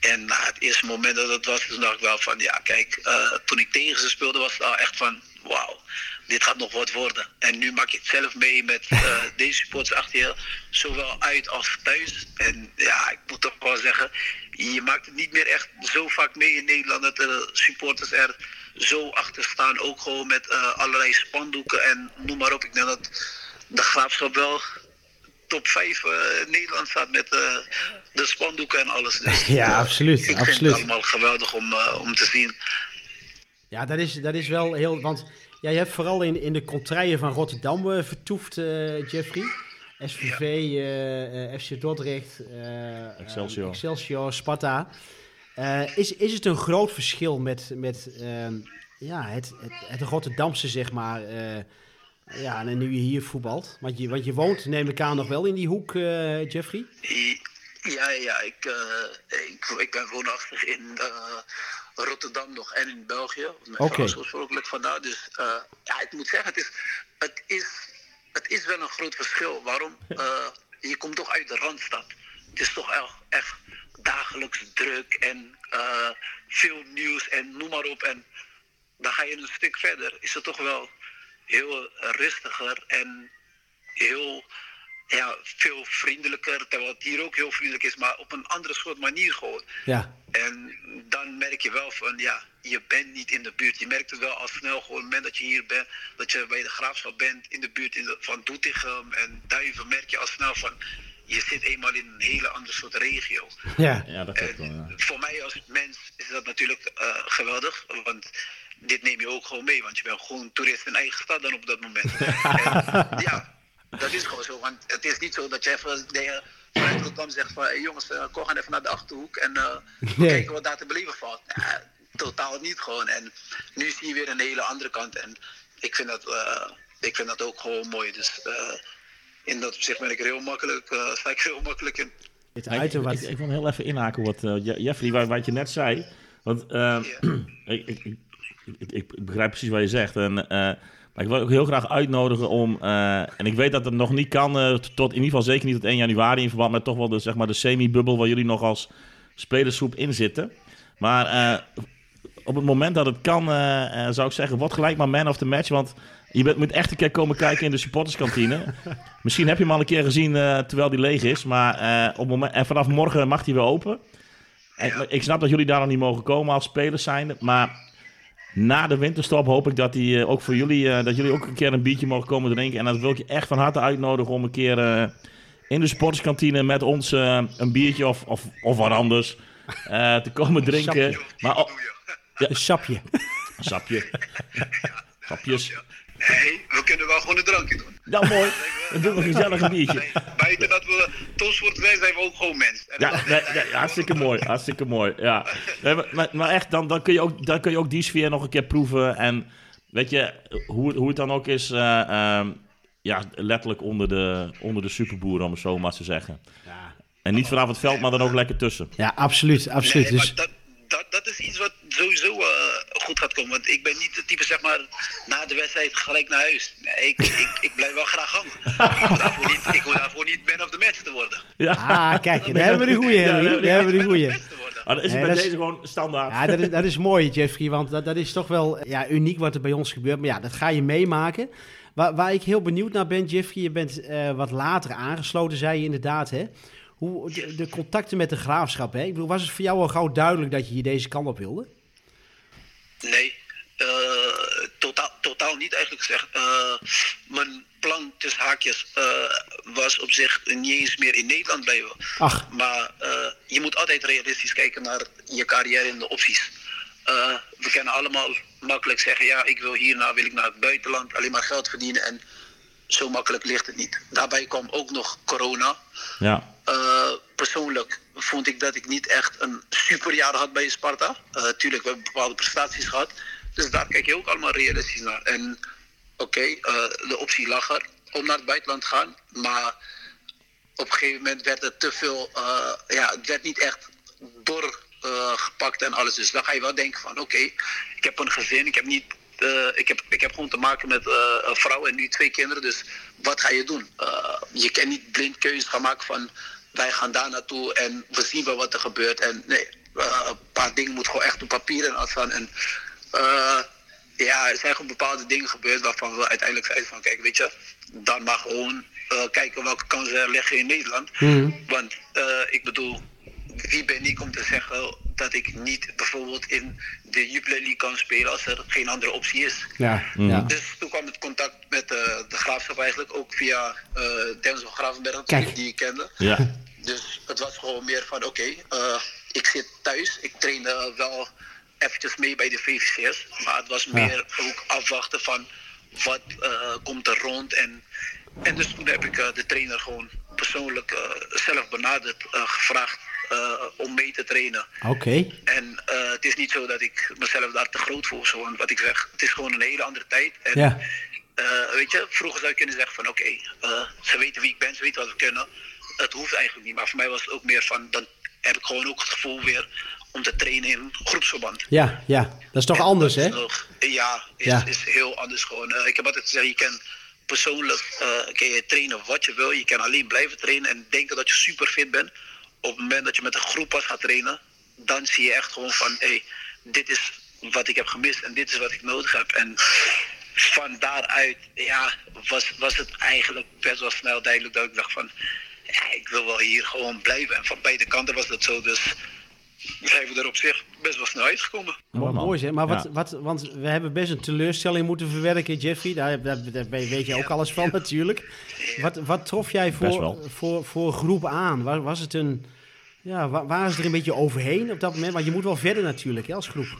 En na het eerste moment dat het was, dacht ik wel van, ja kijk, toen ik tegen ze speelde was het al echt van, wauw, dit gaat nog wat worden. En nu maak je het zelf mee met [LAUGHS] eh, deze supporters achter je, zowel uit als thuis. En ja, ik moet toch wel zeggen, je maakt het niet meer echt zo vaak mee in Nederland dat de supporters er zo achter staan. Ook gewoon met eh, allerlei spandoeken en noem maar op. Ik denk dat de graafschap wel top 5 eh Nederland staat met de spandoeken en alles. Dus, [LAUGHS] Ja, absoluut, Ik vind absoluut. het allemaal geweldig om, om te zien. Ja, dat is, dat is wel heel. Want ja, je hebt vooral in, in de contraien van Rotterdam eh, vertoefd, eh, Jeffrey. SVV, eh, FC Dordrecht, eh, Excelsior. eh, Excelsior, Sparta. Eh, is, is het een groot verschil met, met ehm, ja, het, het, het Rotterdamse, zeg maar, eh, ja, en nu je hier voetbalt? Want je, want je woont, neem ik aan, nog wel in die hoek, eh, Jeffrey? Ja, ja, ik, eh, ik, ik ben woonachtig in Rotterdam nog en in België. Mijn Oké. vrouw is oorspronkelijk vandaan. Dus eh, ja, ik moet zeggen, het is, het, is, het is wel een groot verschil. Waarom? [LAUGHS] Eh, je komt toch uit de Randstad. Het is toch echt, echt dagelijks druk en eh, veel nieuws en noem maar op. En dan ga je een stuk verder, is het toch wel heel rustiger en heel ja, veel vriendelijker. Terwijl het hier ook heel vriendelijk is, maar op een andere soort manier gewoon. Ja. En dan merk je wel van, ja, je bent niet in de buurt. Je merkt het wel al snel, gewoon op het moment dat je hier bent, dat je bij de graafschap bent, in de buurt in de, van Doetinchem en Duiven, merk je al snel van, je zit eenmaal in een hele andere soort regio. Ja. Ja, dat klopt wel, En ja. voor mij als mens is dat natuurlijk eh, geweldig, want dit neem je ook gewoon mee, want je bent gewoon toerist in eigen stad dan op dat moment. [LAUGHS] en, ja, dat is gewoon zo, want het is niet zo dat je even de, vanuit Rotterdam zegt van, hey jongens, uh, kom gaan even naar de Achterhoek en eh, Nee. kijken wat daar te beleven valt. Ja, totaal niet gewoon. En nu zie je weer een hele andere kant en ik vind dat, eh, ik vind dat ook gewoon mooi. Dus eh, in dat opzicht ben ik er heel makkelijk, eh, sta ik er heel makkelijk in. Het wat... ik, ik wil heel even inhaken wat eh, Je- Jeffrey, wat, wat je net zei. Want eh, [CLEARS THROAT] ik, ik, ik, ik- ik begrijp precies wat je zegt. En, eh, maar ik wil ook heel graag uitnodigen om... eh, en ik weet dat het nog niet kan, eh, tot, in ieder geval zeker niet tot 1 januari... in verband met toch wel de, zeg maar, de semi-bubbel waar jullie nog als spelersgroep in zitten. Maar eh, op het moment dat het kan, zou ik zeggen... word gelijk maar man of the match, want... Je bent, moet echt een keer komen kijken in de supporterskantine. [LAUGHS] Misschien heb je hem al een keer gezien terwijl die leeg is. Maar op moment, en vanaf morgen mag hij weer open. En, ik snap dat jullie daar nog niet mogen komen als spelers zijn. Maar na de winterstop hoop ik dat, die, eh, ook voor jullie, eh, dat jullie ook een keer een biertje mogen komen drinken. En dat wil ik je echt van harte uitnodigen om een keer eh, in de supporterskantine met ons een biertje of, of, of wat anders te komen drinken. Sapje. Maar oh, Een sapje. sapje. [LAUGHS] Sapjes. Nee, we kunnen wel gewoon een drankje doen. Ja, mooi. Dan doen we een gezellig biertje. Nee, buiten dat we topsport zijn, zijn we ook gewoon mens. En Ja, dat- nee, nee, hartstikke mooi. Hartstikke mooi. Ja. Nee, maar- maar, echt, dan, dan, kun je ook, dan kun je ook die sfeer nog een keer proeven. En weet je, hoe, het- hoe het dan ook is, eh, ehm, ja, letterlijk onder de, onder de superboeren, om het zo maar te zeggen. Ja, En niet vanaf het veld, maar dan ook lekker tussen. ja absoluut. absoluut. Nee, Dus, maar dat, dat, dat is iets wat sowieso goed gaat komen. Want ik ben niet de type, zeg maar, na de wedstrijd gelijk naar huis. Nee, ik, ik, ik blijf wel graag hangen. Ik hoef daarvoor niet, ik hoef daarvoor niet man of the match te worden. Ja, ah, kijk, daar hebben we de goeie, Ja, Henry. ja, Daar hebben we de goeie. Ah, dat is Nee, bij dat is- deze gewoon standaard. Ja, dat is, dat is mooi, Jeffrey, want dat, dat is toch wel ja, uniek wat er bij ons gebeurt. Maar ja, dat ga je meemaken. Waar, waar ik heel benieuwd naar ben, Jeffrey, je bent eh, wat later aangesloten, zei je inderdaad, hè? Hoe, de, de contacten met de graafschap, hè? Ik bedoel, was het voor jou al gauw duidelijk dat je hier deze kant op wilde? Nee, eh, totaal, totaal niet eigenlijk gezegd. Eh, mijn plan tussen haakjes eh, was op zich niet eens meer in Nederland blijven. Ach, Maar je moet altijd realistisch kijken naar je carrière en de opties. We kunnen allemaal makkelijk zeggen, ja, ik wil hierna, wil ik naar het buitenland, alleen maar geld verdienen. En zo makkelijk ligt het niet. Daarbij kwam ook nog corona. Ja. Eh, persoonlijk vond ik dat ik niet echt een superjaar had bij Sparta. Eh tuurlijk, we hebben bepaalde prestaties gehad. Dus daar kijk je ook allemaal realistisch naar. En oké, eh, de optie lag er om naar het buitenland te gaan. Maar op een gegeven moment werd het te veel, ja, het werd niet echt doorgepakt en alles. Dus dan ga je wel denken van oké, ik heb een gezin, ik heb niet. Eh, ik, heb, ik heb gewoon te maken met eh, een vrouw en nu twee kinderen. Dus wat ga je doen? Eh, je kan niet blind keuzes gaan maken van wij gaan daar naartoe en we zien wel wat er gebeurt. En nee, een paar dingen moeten gewoon echt op papier en afstaan. En ja, er zijn gewoon bepaalde dingen gebeurd waarvan we uiteindelijk zeiden van kijk, weet je, dan maar gewoon kijken welke kansen er liggen in Nederland. Want eh, ik bedoel, wie ben ik om te zeggen dat ik niet bijvoorbeeld in de Jupiler League kan spelen als er geen andere optie is. ja, ja. Dus toen kwam het contact met eh, de graafschap eigenlijk ook via eh Denzel Gravenberg Kijk. die ik kende. Ja. Dus het was gewoon meer van oké, eh, ik zit thuis. Ik trainde wel eventjes mee bij de VVC's. Maar het was meer ook afwachten van wat eh, komt er rond. En, en dus toen heb ik de trainer gewoon persoonlijk eh, zelf benaderd, eh, gevraagd om mee te trainen. Oké. En eh, het is niet zo dat ik mezelf daar te groot voel. Zo, want wat ik zeg, het is gewoon een hele andere tijd. En, Ja. eh, weet je, vroeger zou je kunnen zeggen van oké, eh, ze weten wie ik ben, ze weten wat we kunnen. Het hoeft eigenlijk niet. Maar voor mij was het ook meer van, dan heb ik gewoon ook het gevoel weer om te trainen in groepsverband. Ja, ja. Dat is toch En anders, hè? ja, is, Ja. is heel anders gewoon. Eh, ik heb altijd gezegd, je kan persoonlijk eh, kan je trainen wat je wil. Je kan alleen blijven trainen en denken dat je super fit bent. Op het moment dat je met een groep pas gaat trainen, dan zie je echt gewoon van, hé, hey, dit is wat ik heb gemist en dit is wat ik nodig heb. En van daaruit ja, was, was het eigenlijk best wel snel duidelijk dat ik dacht van ik wil wel hier gewoon blijven. En van beide kanten was dat zo. Dus zijn we er op zich best wel snel uitgekomen. Mooi zeg. Maar wat, Ja. wat, want we hebben best een teleurstelling moeten verwerken, Jeffrey. Daar, daar, daar weet je ook alles van natuurlijk. Wat, wat trof jij voor, voor, voor groep aan? Was, was het een... Ja, wa- waren ze er een beetje overheen op dat moment? Want je moet wel verder natuurlijk, hè, als groep.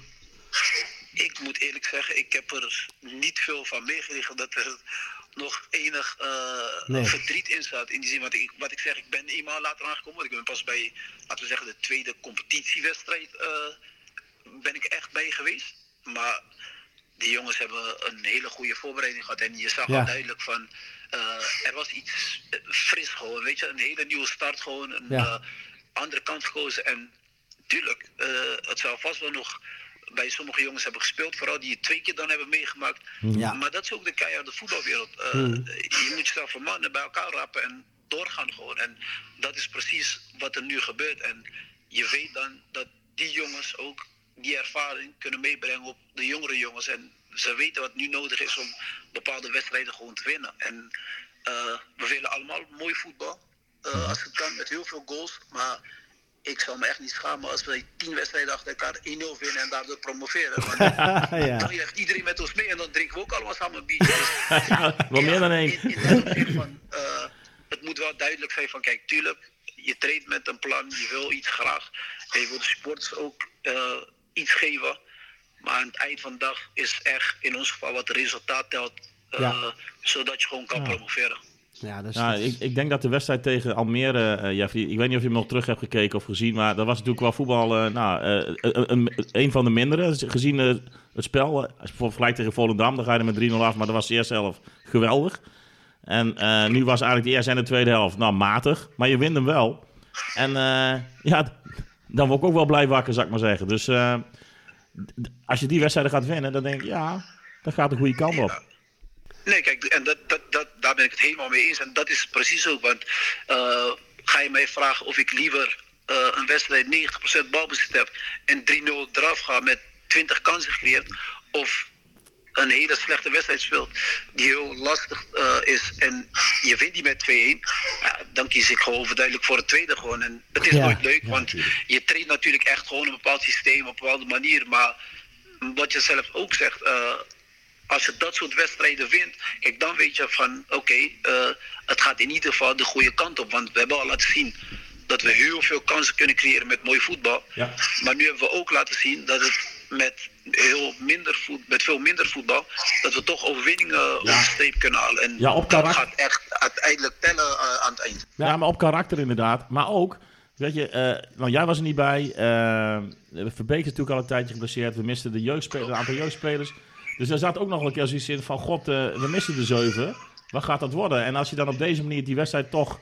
Ik moet eerlijk zeggen, ik heb er niet veel van meegekregen dat er nog enig eh, Nee. verdriet in zat. In die zin, want ik, wat ik zeg, ik ben eenmaal later aangekomen. Want ik ben pas bij, laten we zeggen, de tweede competitiewedstrijd eh, ben ik echt bij geweest. Maar die jongens hebben een hele goede voorbereiding gehad. En je zag Ja. al duidelijk van, eh, er was iets fris gewoon, weet je. Een hele nieuwe start gewoon, een Ja. andere kant gekozen. En tuurlijk, het zou vast wel nog bij sommige jongens hebben gespeeld. Vooral die het twee keer dan hebben meegemaakt. Ja. Maar dat is ook de keiharde voetbalwereld. Eh, Hmm. Je moet jezelf van mannen bij elkaar rappen en doorgaan gewoon. En dat is precies wat er nu gebeurt. En je weet dan dat die jongens ook die ervaring kunnen meebrengen op de jongere jongens. En ze weten wat nu nodig is om bepaalde wedstrijden gewoon te winnen. En eh, we willen allemaal mooi voetbal. Eh, Als het kan, met heel veel goals. Maar ik zal me echt niet schamen als wij tien wedstrijden achter elkaar 1-0 winnen en daardoor promoveren. Want [LAUGHS] ja. dan heeft iedereen met ons mee en dan drinken we ook allemaal samen een biertje. [LAUGHS] Wel meer dan één. In, in dat opzicht van, eh, het moet wel duidelijk zijn van, kijk, tuurlijk, je treedt met een plan, je wil iets graag. En je wil de supporters ook eh, iets geven. Maar aan het eind van de dag is echt in ons geval wat resultaat telt. eh, Ja. Zodat je gewoon kan promoveren. Ja, dat is, Ja, ik, ik denk dat de wedstrijd tegen Almere, eh, Jeffrey, ik weet niet of je hem nog terug hebt gekeken of gezien, maar dat was natuurlijk wel voetbal, eh, nou, eh, een, van de mindere. Gezien het spel, als je bijvoorbeeld vergelijkt tegen Volendam, dan ga je er met 3-0 af, maar dat was de eerste helft geweldig. En eh, nu was eigenlijk de eerste en de tweede helft, nou, matig, maar je wint hem wel. En eh, ja, dan word ik ook wel blij wakker, zou ik maar zeggen. Dus eh, als je die wedstrijden gaat winnen, dan denk ik, ja, dat gaat de goede kant op. Nee, kijk, en dat, dat, daar ben ik het helemaal mee eens. En dat is precies ook. Want eh, ga je mij vragen of ik liever eh, een wedstrijd 90% balbezit heb en 3-0 eraf ga met 20 kansen gecreëerd. Of een hele slechte wedstrijd speelt die heel lastig eh, is en je wint die met 2-1. Ja, dan kies ik gewoon overduidelijk voor het tweede gewoon. En het is Ja, nooit leuk, ja, want je traint natuurlijk echt gewoon een bepaald systeem op een bepaalde manier. Maar wat je zelf ook zegt, als je dat soort wedstrijden wint, dan weet je van oké, eh, het gaat in ieder geval de goede kant op. Want we hebben al laten zien dat we heel veel kansen kunnen creëren met mooi voetbal. Ja. Maar nu hebben we ook laten zien dat het met, heel minder voet, met veel minder voetbal, dat we toch overwinningen over de streep kunnen halen. En Ja, op dat gaat echt uiteindelijk tellen eh, aan het eind. Ja, maar op karakter inderdaad. Maar ook, weet je, nou jij was er niet bij. Verbeek is natuurlijk al een tijdje geblesseerd. We misten de jeugdspelers, een aantal jeugdspelers. Dus daar zat ook nog wel een keer zoiets in van, god, eh, we missen de zeven. Wat gaat dat worden? En als je dan op deze manier die wedstrijd toch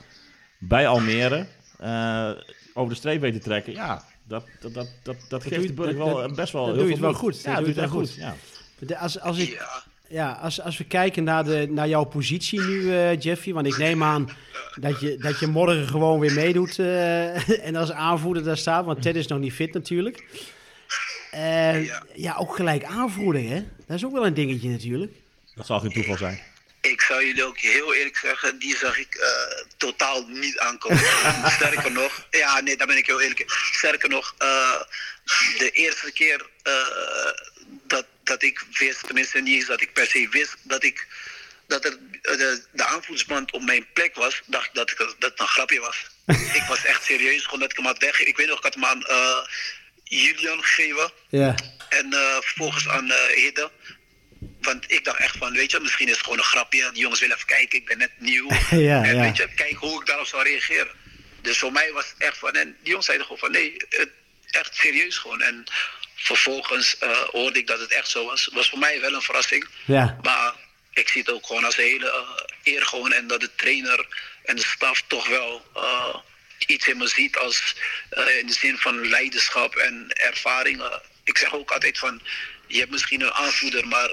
bij Almere eh, over de streep weet te trekken, ja, dat, dat, dat, dat, geeft de burger wel dat- eh, best wel dat heel doe het wel goed. Ja, Dat doe het wel goed. Ja. Als, als, ik, Ja. ja, als, als we kijken naar, de, naar jouw positie nu, eh, Jeffy, want ik neem aan dat je, dat je morgen gewoon weer meedoet eh, [LAUGHS] en als aanvoerder daar staat, want Ted is nog niet fit natuurlijk. Eh, Ja. ja, ook gelijk aanvoerder, hè? Dat is ook wel een dingetje natuurlijk. Dat zal geen toeval zijn. Ik zou jullie ook heel eerlijk zeggen, die zag ik eh, totaal niet aankomen. [LAUGHS] Sterker nog, ja, nee, daar ben ik heel eerlijk in. Sterker nog, eh, de eerste keer eh, dat, dat ik wist, tenminste niet eens dat ik per se wist, dat ik dat er de, de aanvoersband op mijn plek was, dacht ik dat, ik, dat het een grapje was. [LAUGHS] ik was echt serieus, gewoon dat ik hem had weg. Ik weet nog, ik had hem aan eh, Julian gegeven. Ja, En eh, vervolgens aan eh Hidde. Want ik dacht echt van, weet je, misschien is het gewoon een grapje. Die jongens willen even kijken, ik ben net nieuw. [LAUGHS] Ja, en ja. weet je, kijken hoe ik daarop zou reageren. Dus voor mij was het echt van, en die jongens zeiden gewoon van, nee, het, echt serieus gewoon. En vervolgens eh, hoorde ik dat het echt zo was. was voor mij wel een verrassing. ja, Maar ik zie het ook gewoon als een hele eer gewoon. En dat de trainer en de staf toch wel iets in me ziet als eh, in de zin van leiderschap en ervaring. Eh, ik zeg ook altijd van, je hebt misschien een aanvoerder, maar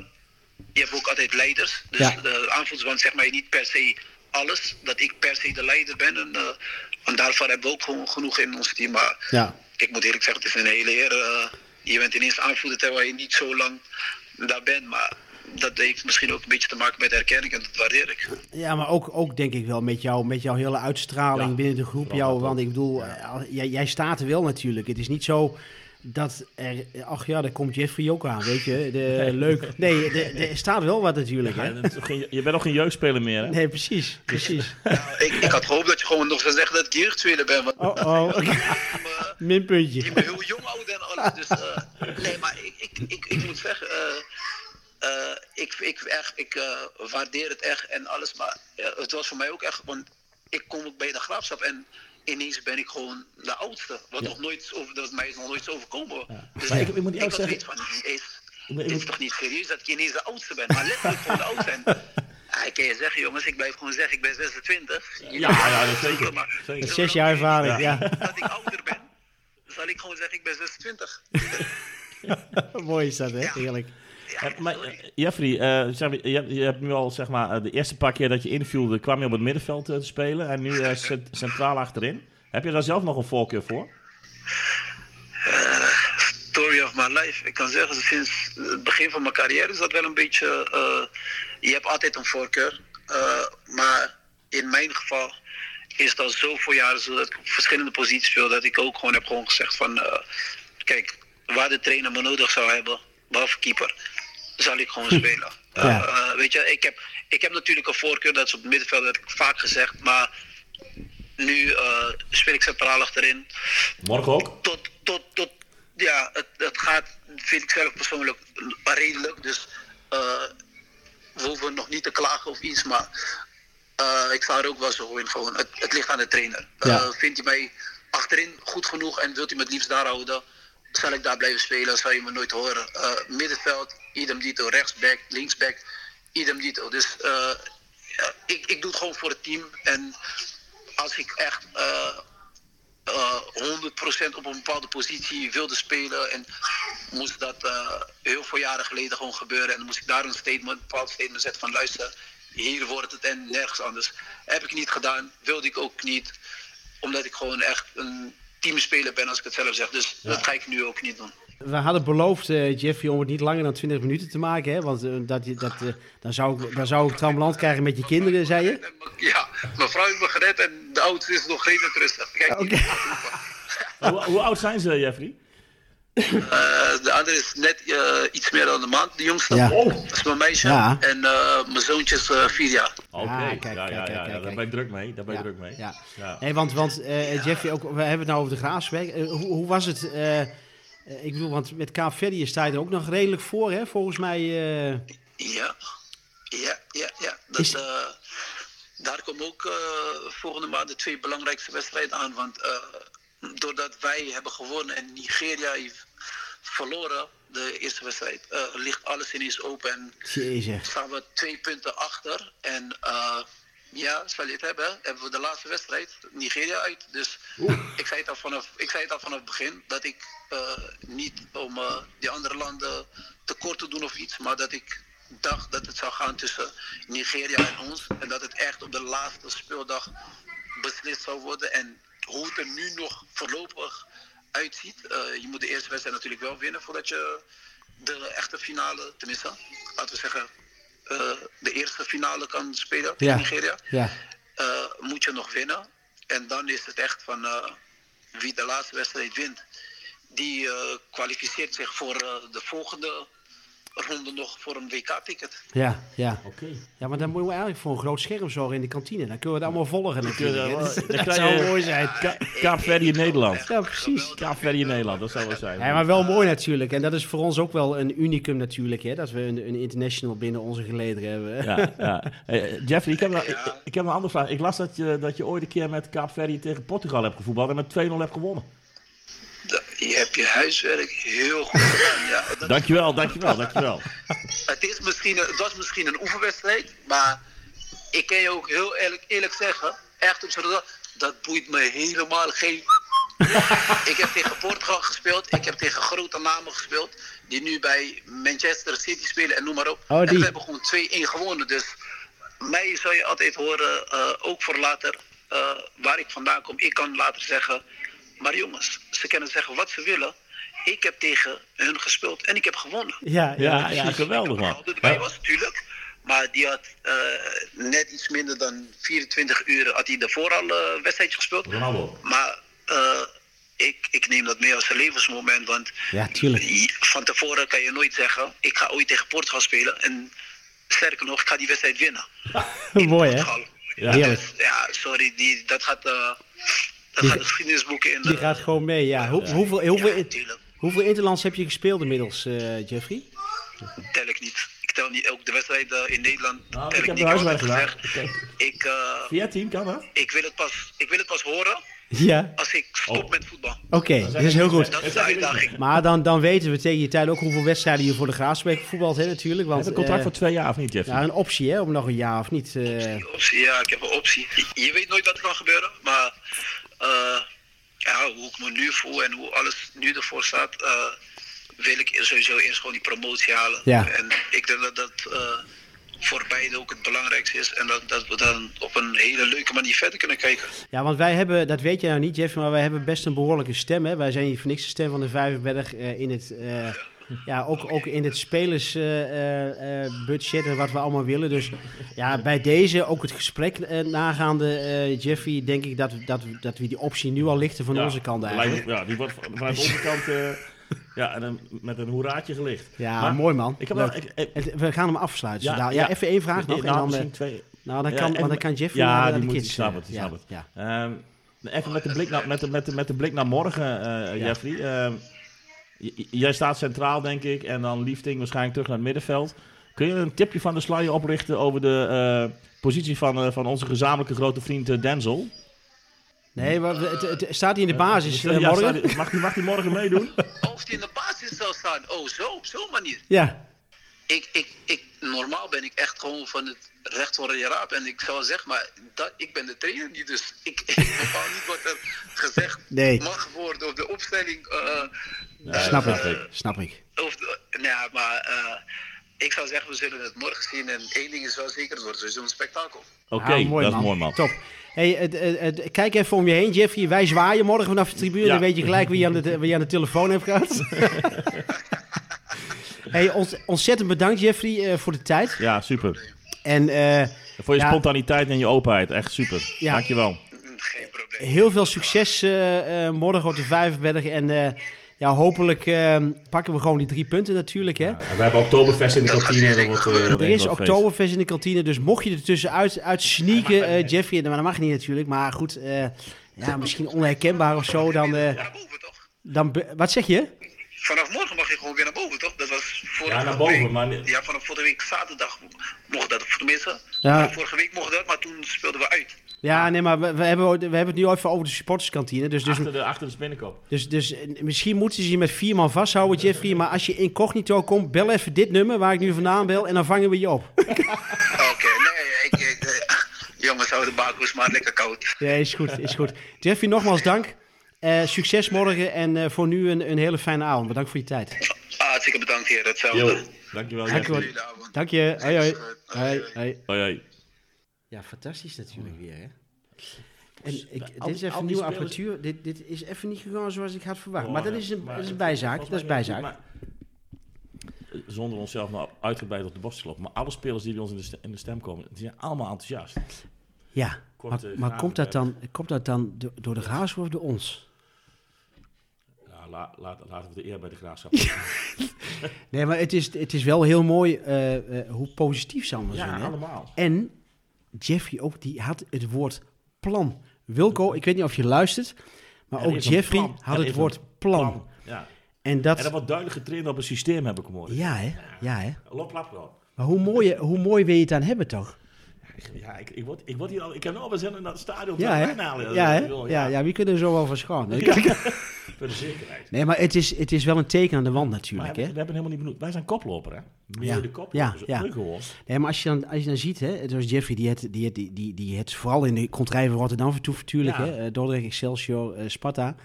je hebt ook altijd leiders. Dus Ja. de aanvoerdersband zegt mij niet per se alles, dat ik per se de leider ben. En, eh, en daarvoor hebben we ook gewoon genoeg in ons team. Maar ja. ik moet eerlijk zeggen, het is een hele eer. eh, je bent ineens aanvoerder terwijl je niet zo lang daar bent. Maar dat heeft misschien ook een beetje te maken met herkenning en dat waardeer ik. Ja, maar ook, ook denk ik wel met, jou, met jouw hele uitstraling Ja, binnen de groep. Jou, want ik bedoel, eh, jij, jij staat er wel natuurlijk. Het is niet zo dat er... Ach ja, daar komt Jeffrey ook aan, weet je. De, Leuk. Nee, [LAUGHS] er staat wel wat natuurlijk, Ja, hè. geen- je bent nog geen jeugdspeler meer, hè? Nee, precies, [LAUGHS] precies. Nou, ik, ik had gehoopt dat je gewoon nog zou zeggen dat ik jeugdspeler ben. Want Oh, oh, oké. [LAUGHS] me- Minpuntje. je bent heel jong oud en alles. Dus eh, nee, maar ik, ik, ik, ik moet zeggen, eh, eh, ik, ik, echt, ik eh, waardeer het echt en alles. Maar eh, het was voor mij ook echt, want ik kom ook bij de graafschap en ineens ben ik gewoon de oudste. Wat nog nooit, over, dat mij is nog nooit zo overkomen. Dus Maar ik- ik moet ik eerlijk had zeggen- van, is, Ik moet- dit is toch niet serieus dat ik ineens de oudste ben, maar letterlijk gewoon de oudste. En, [LAUGHS] ja, ik kan je zeggen, jongens, ik blijf gewoon zeggen, ik ben 26. Ja, ja, dat zeker. Maar- zeker. Zes jaar ervaring, ja. Dat ik ouder ben, zal ik gewoon zeggen, ik ben 26. [LAUGHS] Mooi is dat, hè? Eh, maar, eh, Jeffrey, eh, zeg maar, je, hebt- je hebt nu al zeg maar, de eerste paar keer dat je invielde, kwam je op het middenveld te spelen. En nu [LAUGHS] cent- centraal achterin. Heb je daar zelf nog een voorkeur voor? Story of my life. Ik kan zeggen, sinds het begin van mijn carrière is dat wel een beetje. je hebt altijd een voorkeur. maar in mijn geval is het al zoveel jaren zo dat ik op verschillende posities speel. Dat ik ook gewoon heb gewoon gezegd van. kijk, waar de trainer me nodig zou hebben, behalve keeper, zal ik gewoon spelen. [LAUGHS] Eh, Ja. eh, weet je, ik heb, ik heb natuurlijk een voorkeur, dat is op het middenveld, dat heb ik vaak gezegd. Maar nu eh, speel ik centraal achterin Morgen ook? tot, tot, tot, ja, het, het gaat, vind ik zelf persoonlijk, redelijk. Dus we hoeven nog niet te klagen of iets, maar ik sta er ook wel zo in. Gewoon. Het, het ligt aan de trainer. Ja. Vindt hij mij achterin goed genoeg en wilt hij me het liefst daar houden, zal ik daar blijven spelen, zal je me nooit horen. Eh, middenveld, idem dito, rechtsback, linksback, idem dito. Dus eh, ja, ik, ik doe het gewoon voor het team. En als ik echt eh, eh 100% op een bepaalde positie wilde spelen. En moest dat heel veel jaren geleden gewoon gebeuren. En dan moest ik daar een statement, een bepaald statement zetten van luister, hier wordt het en nergens anders. Heb ik niet gedaan, wilde ik ook niet. Omdat ik gewoon echt een teamspeler ben als ik het zelf zeg. Dus dat ga ik nu ook niet doen. We hadden beloofd, eh, Jeffrey, om het niet langer dan 20 minuten te maken. Hè? Want eh, dat, je- dat, eh, dan, zou ik, dan zou ik tramland krijgen met je kinderen, zei je. [LAUGHS] Ja, mijn vrouw heeft me gered en de oudste is nog redelijk rustig. Kijk, hoe, hoe oud zijn ze, Jeffrey? Eh, de andere is net eh, iets meer dan een maand, de jongste. Ja. Dat is mijn meisje. Ja. En eh, mijn zoontje is vier jaar. Oké, ja, ja, ja, ja, daar ben je druk mee. Daar ben Ja, druk mee. Ja. Ja. Nee, want want eh, Jeffrey, ook, we hebben het nou over de Graafsweg. Hoe, hoe was het? ik bedoel, want met Kaap Verdi sta je er ook nog redelijk voor, hè? Volgens mij. eh, Ja, ja, ja, ja. Dat, Is- eh, daar komen ook eh, volgende maand de twee belangrijkste wedstrijden aan. Want eh, doordat wij hebben gewonnen en Nigeria heeft verloren, de eerste wedstrijd, eh, ligt alles ineens open. En Jezus. staan we twee punten achter. En eh, ja, zal je het hebben, hebben we de laatste wedstrijd, Nigeria uit. Dus ik zei, het al vanaf, ik zei het al vanaf het begin, dat ik eh, niet om eh, die andere landen tekort te doen of iets, maar dat ik dacht dat het zou gaan tussen Nigeria en ons. En dat het echt op de laatste speeldag beslist zou worden. En hoe het er nu nog voorlopig uitziet. eh, je moet de eerste wedstrijd natuurlijk wel winnen voordat je de echte finale, tenminste, laten we zeggen, eh, de eerste finale kan spelen Ja. in Nigeria. Ja. Eh, moet je nog winnen. En dan is het echt van wie de laatste wedstrijd wint, die kwalificeert zich voor de volgende ronde nog voor een WK-ticket. Ja, ja. Oké. Ja, maar dan moeten we eigenlijk voor een groot scherm zorgen in de kantine. Dan kunnen we het allemaal volgen Dat, [LAUGHS] dat krijg zou je- mooi zijn. Ka- Kaapverdi in Nederland. Ja, precies. Kaapverdi in Nederland, dat zou wel zijn. Ja, maar wel mooi natuurlijk. En dat is voor ons ook wel een unicum natuurlijk. Hè? Dat we een, een international binnen onze gelederen hebben. Ja, ja. [LAUGHS] Hey, Jeffrey, ik heb, ik heb een andere vraag. Ik las dat je, dat je ooit een keer met Kaapverdi tegen Portugal hebt gevoetbald en met 2-0 hebt gewonnen. Je hebt je huiswerk heel goed gedaan. Ja, [LAUGHS] dat, Dankjewel, dankjewel, dankjewel. het, is misschien, het was misschien een oefenwedstrijd, maar ik kan je ook heel eerlijk, eerlijk zeggen, echt op z'n dat boeit me helemaal geen. [LAUGHS] ik heb tegen Portugal gespeeld, ik heb tegen grote namen gespeeld, die nu bij Manchester City spelen en noem maar op. Oh, En we hebben gewoon 2-1 gewonnen, dus mij zou je altijd horen, eh, ook voor later, eh, waar ik vandaan kom. Ik kan later zeggen, maar jongens, ze kunnen zeggen wat ze willen. ik heb tegen hun gespeeld en ik heb gewonnen. Ja, Ja, ja. ja, geweldig man. Erbij Ja. was natuurlijk. Maar die had eh, net iets minder dan 24 uur had hij daarvoor al een wedstrijdje gespeeld. Ronaldo. Maar eh, ik, ik neem dat mee als een levensmoment. Want Ja, van tevoren kan je nooit zeggen: ik ga ooit tegen Portugal spelen. En sterker nog, ik ga die wedstrijd winnen. [LAUGHS] In Mooi, hè? Portugal. Ja. Dus, ja, sorry, die, dat gaat, eh, dat Die- gaat de geschiedenisboeken in. Die eh, gaat gewoon mee, ja. Hoe, Hoeveel, hoeveel, ja, hoeveel interlands heb je gespeeld inmiddels, eh, Jeffrey? tel ik niet. Ik tel niet ook de wedstrijden in Nederland. Nou, tel ik ik, heb niet. de Ik gezegd. Ik, eh, Via team kan dat? ik, wil het pas, ik wil het pas horen Ja, als ik stop Oh. met voetbal. oké. Dat is heel goed. Dat is de uitdaging. Maar dan, dan weten we tegen je tijd ook hoeveel wedstrijden je voor de Graafspeek voetbalt, hè, natuurlijk. Want, een contract eh, voor twee jaar of niet, Jeff? ja, een optie, hè, om nog een jaar of niet. eh, Optie, ja, ik heb een optie. Je, je weet nooit wat er kan gebeuren, maar eh, ja, hoe ik me nu voel en hoe alles nu ervoor staat, eh, wil ik sowieso eerst gewoon die promotie halen. Ja. En ik denk dat dat eh, voor beide ook het belangrijkste is en dat, dat we dan op een hele leuke manier verder kunnen kijken. Ja, want wij hebben, dat weet jij nou niet, Jeff, maar wij hebben best een behoorlijke stem. Hè? Wij zijn hier voor niks de stem van de Vijverberg eh, in het, eh, ja, ook, ook in het spelersbudget en wat we allemaal willen. Dus ja, bij deze, ook het gesprek eh, nagaande, eh, Jeffrey, denk ik dat, dat, dat we die optie nu al lichten van Ja, onze kant eigenlijk. Ja, die wordt van- vanuit onze kant eh, ja, en een, met een hoeraatje gelicht. Ja, Maar mooi man. Ik heb Leuk. wel, ik, ik- Het- we gaan hem afsluiten. Ja, Ja, ja, ja. even één vraag nog. nou, en dan, misschien eh, twee. nou, dan Ja, kan, want dan kan Jeffrey Ja, naar, die de kids. die snappen, die ja, snappen. ja. Ehm, even met de blik naar, met de, met de, met de blik naar morgen, Ja. Jeffrey. J- jij staat centraal, denk ik, en dan Liefding waarschijnlijk terug naar het middenveld. Kun je een tipje van de sluier oprichten over de eh, positie van, eh, van onze gezamenlijke grote vriend eh, Denzel? Nee, maar het, het- het- staat hij in de basis Ja, morgen? staat hij- mag, hij, mag hij morgen meedoen? [LAUGHS] Of die in de basis zou staan, oh zo, op zo'n manier. Ja, Ik, ik, ik, normaal ben ik echt gewoon van het recht voor je raap. En ik zou zeggen, maar dat, ik ben de trainer niet. Dus ik, [LAUGHS] ik bepaal niet wat er gezegd Nee. mag worden. Of de opstelling. eh, snap snap ik. ik. Snap ik. Of nou ja, maar eh, ik zou zeggen, we zullen het morgen zien. En één ding is wel zeker, het wordt sowieso een spektakel. Oké, Ah, mooi, dat is mooi, man. Top. Hey, kijk even om je heen, Jeffrey. Wij zwaaien morgen vanaf de tribune. Ja. Dan weet je gelijk wie je aan de, wie je aan de telefoon hebt gehad. [LAUGHS] hey, ont- ontzettend bedankt, Jeffrey, eh, voor de tijd. Ja, super. En eh, Voor je Ja. spontaniteit en je openheid. Echt super. Ja. Dankjewel. Mm, Geen probleem. heel veel succes morgen op de Vijverberg. En eh, ja, hopelijk eh, pakken we gewoon die drie punten natuurlijk. Hè? we hebben Oktoberfest in de kantine. Dat wordt, eh, Er is. Oktoberfest in de kantine, dus mocht je er tussenuit uit sneaken, eh, Jeffrey, maar dat mag niet natuurlijk, maar goed, eh, ja, misschien onherkenbaar of zo, dan, eh, dan wat zeg je? Vanaf morgen mag je gewoon weer naar boven toch? Dat was vorige Ja, naar boven, week. maar- Ja, vanaf vorige week zaterdag mocht dat. Of tenminste, Ja. vorige week mocht dat, maar toen speelden we uit. Ja, nee, maar we, we hebben, we hebben het nu even over de supporterskantine, dus, dus, Achter de, achter de spinnenkop. dus, dus eh, misschien moeten ze je met vier man vasthouden, Jeffrey, maar als je incognito komt, bel even dit nummer waar ik nu vandaan bel en dan vangen we je op. [LAUGHS] Oké, nee, ik, ik, eh, jongens, hou de bakoes maar lekker koud. Ja, is goed, is goed. Jeffrey, nogmaals dank. Eh, succes morgen en eh, voor nu een, een hele fijne avond. Bedankt voor je tijd. Ah, hartstikke bedankt, heer. Hetzelfde. Yo, dankjewel. Dank Jeffrey. avond. Dank je. Hoi, hoi. Hoi, Hoi, hoi. hoi. Ja, fantastisch natuurlijk weer, hè? En ik, dit is even die nieuwe apparatuur. Dit, dit is even niet gegaan zoals ik had verwacht. Oh, maar dat is een, dat is een bijzaak. Dat is bijzaak. Zonder onszelf nou uitgebreid op de borst te kloppen. Maar alle spelers die bij ons in de, stem, in de stem komen, die zijn allemaal enthousiast. Ja, maar, Korte maar komt, dat dan, komt dat dan do- door de graas of door ons? Ja, la, laat, laten we de eer bij de graafschap. [LAUGHS] Nee, maar het is, het is wel heel mooi eh, eh, hoe positief ze allemaal zijn. ja, Hè? allemaal. En Jeffrey ook, die had het woord plan. Wilco, ik weet niet of je luistert, maar Er ook Jeffrey had Er het woord plan. Ja. En dat, En dat wordt duidelijk getraind op een systeem, heb ik gehoord. ja hè, ja hè. Lop, lap, lop. Maar hoe mooi, hoe mooi wil je het dan hebben toch? Ja, ik, ik, word, ik word hier al... Ik heb nou wel zin in dat stadion Ja, hè? Ja, wil- Ja, ja, wie kunnen er zo wel van schamen? [LAUGHS] [LAUGHS] Voor de zekerheid. Nee, maar het is, het is wel een teken aan de wand natuurlijk, we, hè? we hebben helemaal niet benoemd. Wij zijn koploper, hè? Meer Ja, de koploper. ja, Ja, ja. Nee, maar als je dan, als je dan ziet, hè, zoals Jeffrey, die het, die, het, die, die, die het vooral in de contraire Rotterdam vertoeft natuurlijk, Ja. hè? eh, Dordrecht, Excelsior, eh, Sparta.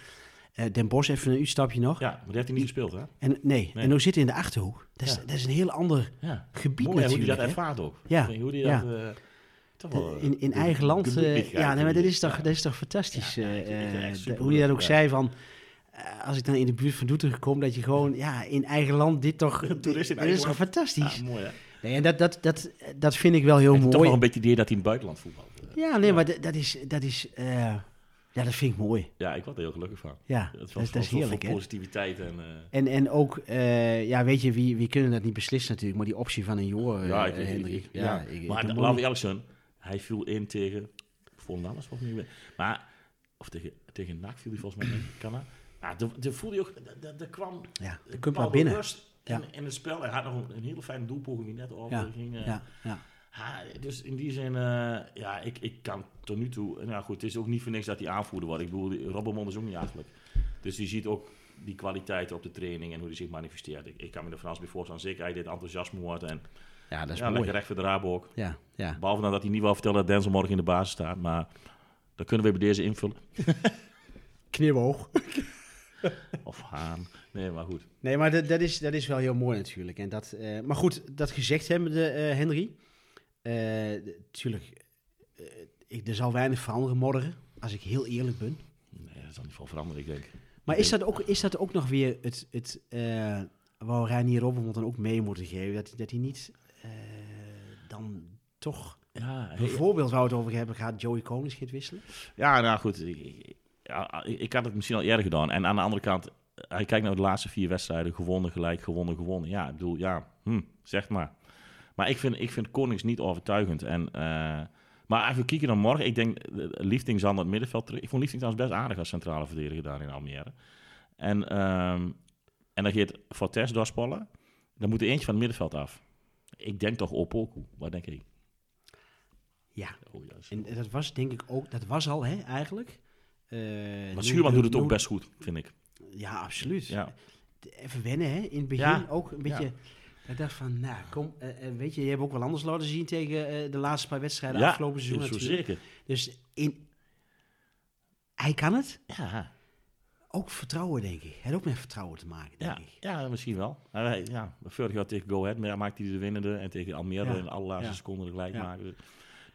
Eh, Den Bosch even een uitstapje nog. Ja, maar die heeft hij niet gespeeld, hè? En, nee, en hoe zit hij in de Achterhoek? Dat is, Ja. dat is een heel ander gebied Mooi, hè, hoe natuurlijk. hij dat ervaart ook. Ja, Hoe die dat... eh, in, in eigen land. ja, nee, maar dat is toch, dat is toch fantastisch. Ja, ja, hoe hij dat ook zei van. Eh, als ik dan in de buurt van Doetinchem kom, dat je gewoon ja, in eigen land dit toch... [LAUGHS] Toerist in dat eigen is toch fantastisch? Ja, mooi hè? Nee, en dat, dat, dat, dat vind ik wel heel heb toch mooi. wel een beetje het idee dat hij in het buitenland voetbalt. Ja, nee, maar dat, is... Dat is eh, ja, dat vind ik mooi. Ja, ik word er heel gelukkig van. Ja, dat, was is- dat is heerlijk, hè? positiviteit en... eh, En, en ook, eh, ja, weet je, wie, wie kunnen dat niet beslissen natuurlijk, maar die optie van een Jor, ja, eh, ik, ik- Hendrik. ik- ja. ik- maar de- laten we eerlijk zijn, hij viel in tegen Volendam, was volgens mij. Maar, of tegen, tegen NAC viel hij volgens mij in, kan dat? Ja, de, de voelde je ook, er- kwam ja, je maar binnen. rust in, Ja. in het spel. Hij had nog een, een hele fijne doelpoging die net over Ja, ging. eh. Ja, ja. Dus in die zin, eh, ja, ik, ik kan tot nu toe... Nou goed, het is ook niet voor niks dat hij aanvoerder wordt. Ik bedoel, Robbermond is ook niet achterlijk. Dus die ziet ook die kwaliteiten op de training en hoe die zich manifesteert. Ik, ik kan me er vanaf bij voorstellen, zeker hij dit enthousiasme wordt. En ja, dat is ja, mooi. lekker recht voor de Rabo ook. Ja, ja. Behalve dat hij niet wil vertellen dat Denzel morgen in de basis staat. Maar dat kunnen we bij deze invullen. [LAUGHS] Knipoog. [LAUGHS] [LAUGHS] Of Haan. Nee, maar goed. Nee, maar dat, dat, is, dat is wel heel mooi natuurlijk. En dat, eh, maar goed, dat gezegd hebbende, eh Henry. Natuurlijk, ik er zal weinig veranderen morgen, als ik heel eerlijk ben. Nee, dat zal niet veel veranderen, ik denk. Maar is dat ook, is dat ook nog weer het, het eh waar Reinier Robbenmond dan ook mee moeten geven? Dat, dat hij niet eh, dan toch... Ja, Bijvoorbeeld, waar we het over hebben, gaat Joey Konings wisselen? Ja, nou goed. Ik- ja, ik, ik had het misschien al eerder gedaan. En aan de andere kant, hij kijkt naar de laatste vier wedstrijden. Gewonnen, gelijk, gewonnen, gewonnen. Ja, ik bedoel, ja, hm, zeg maar. Maar ik vind, ik vind Konings niet overtuigend. En, eh, maar even kijken naar morgen. Ik denk, eh, Liefding zal naar het middenveld terug. Ik vond Liefding trouwens best aardig als centrale verdediger daar in Almere. En, ehm, en dan gaat Fortes doorspallen. Dan moet er eentje van het middenveld af. Ik denk toch Opoku. Wat denk ik? Ja, Oh, en dat was denk ik ook... Dat was al, hè, eigenlijk. Eh, maar Schuurman doet het ook best goed, vind ik. Ja, absoluut. Ja. Even wennen, hè? In het begin Ja, ook een beetje. ja. Ik dacht van, nou, kom, eh, weet je, je hebt ook wel anders laten zien tegen de laatste paar wedstrijden Ja, afgelopen seizoen zo natuurlijk. zeker. Dus in, hij kan het. Ja, Ook vertrouwen, denk ik. Het heeft ook met vertrouwen te maken, denk ja, ik. ja, misschien wel. Maar hij- Ja, vorig jaar tegen Go Ahead maakte hij de winnende. En tegen Almere in de allerlaatste Ja. seconde de gelijk maken.